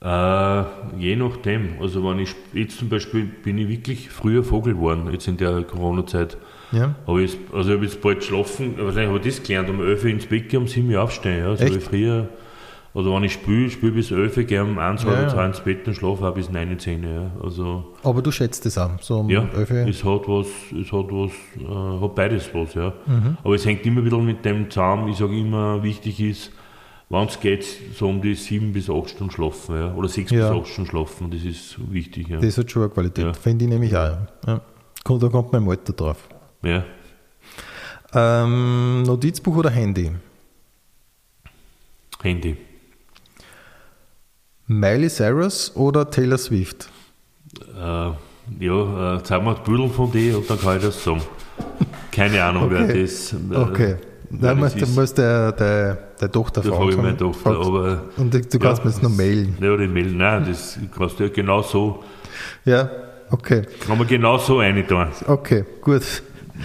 Äh, je nachdem. Also wenn ich jetzt zum Beispiel bin ich wirklich früher Vogel geworden, jetzt in der Corona-Zeit. Ja. Habe ich, also ich habe jetzt bald geschlafen, wahrscheinlich habe ich das gelernt, um 11 Uhr ins Bett gehen, um 7 Uhr aufstehen. Ja. Also Echt? ich früher, oder wenn ich spiele, spiele bis 11 Uhr, gehe um 1, Ja, halb ja. 2 ins Bett und schlafe auch bis 9, 10 Uhr. Ja. Also Aber du schätzt es auch, so um ja, 11 Uhr. es hat was, es hat was, äh, hat beides was, ja. Mhm. Aber es hängt immer wieder mit dem zusammen, ich sage immer, wichtig ist, wenn es geht, so um die 7 bis 8 Stunden schlafen, ja. Oder 6 Ja. bis 8 Stunden schlafen, das ist wichtig, ja. Das hat schon eine Qualität, Ja. finde ich nämlich auch. Ja. Da kommt mein Alter drauf. ja. Ähm, Notizbuch oder Handy? Handy. Miley Cyrus oder Taylor Swift? Äh, ja, äh, zeig mir ein Bild von dir und dann kann ich das sagen. Keine Ahnung, wer Okay. das. Äh, Okay. Nein, das muss, ist. muss der, der, der Tochter Da frage ich meine Tochter, Fragst- aber. Und du, du kannst mir jetzt noch mailen. Ja, die mailen. Nein, das kannst du ja genau so. Ja, okay. Kann man genau so rein tun. Okay, gut.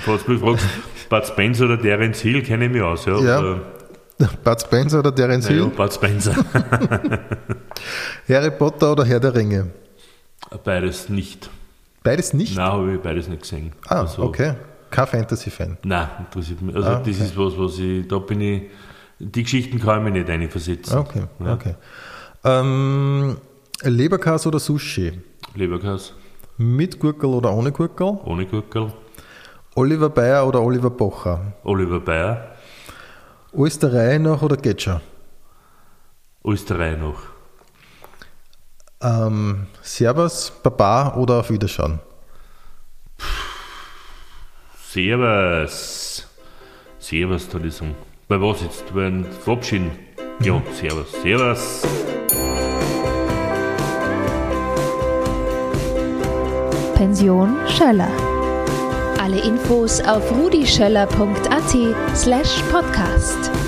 Falls du mich fragst, Bud Spencer oder Terence Hill, kenne ich mich aus. Ja, Ja. aber, *laughs* Bud Spencer oder Terence Hill? Bud Spencer. *laughs* Harry Potter oder Herr der Ringe? beides nicht. Beides nicht? Nein, habe ich beides nicht gesehen. ah, Also, okay. Kein Fantasy-Fan. Nein, interessiert mich. Also Ah, das okay. ist was, was ich, da bin ich, die Geschichten kann ich mich nicht einversetzen. Okay, Ja. okay. Ähm, Leberkas oder Sushi? Leberkas, Mit Gurkel oder ohne Gurkel? ohne Gurkel. Oliver Bayer oder Oliver Pocher? Oliver Bayer, Reihe nach oder Getscher? Österreich noch. Ähm, Servus, Baba oder auf Wiederschauen? Servus. Servus, da ist Bei was jetzt? Beim Verabschieden? Ja, Servus. Servus. Pension Schöller. Alle Infos auf rudischöller.at slash podcast.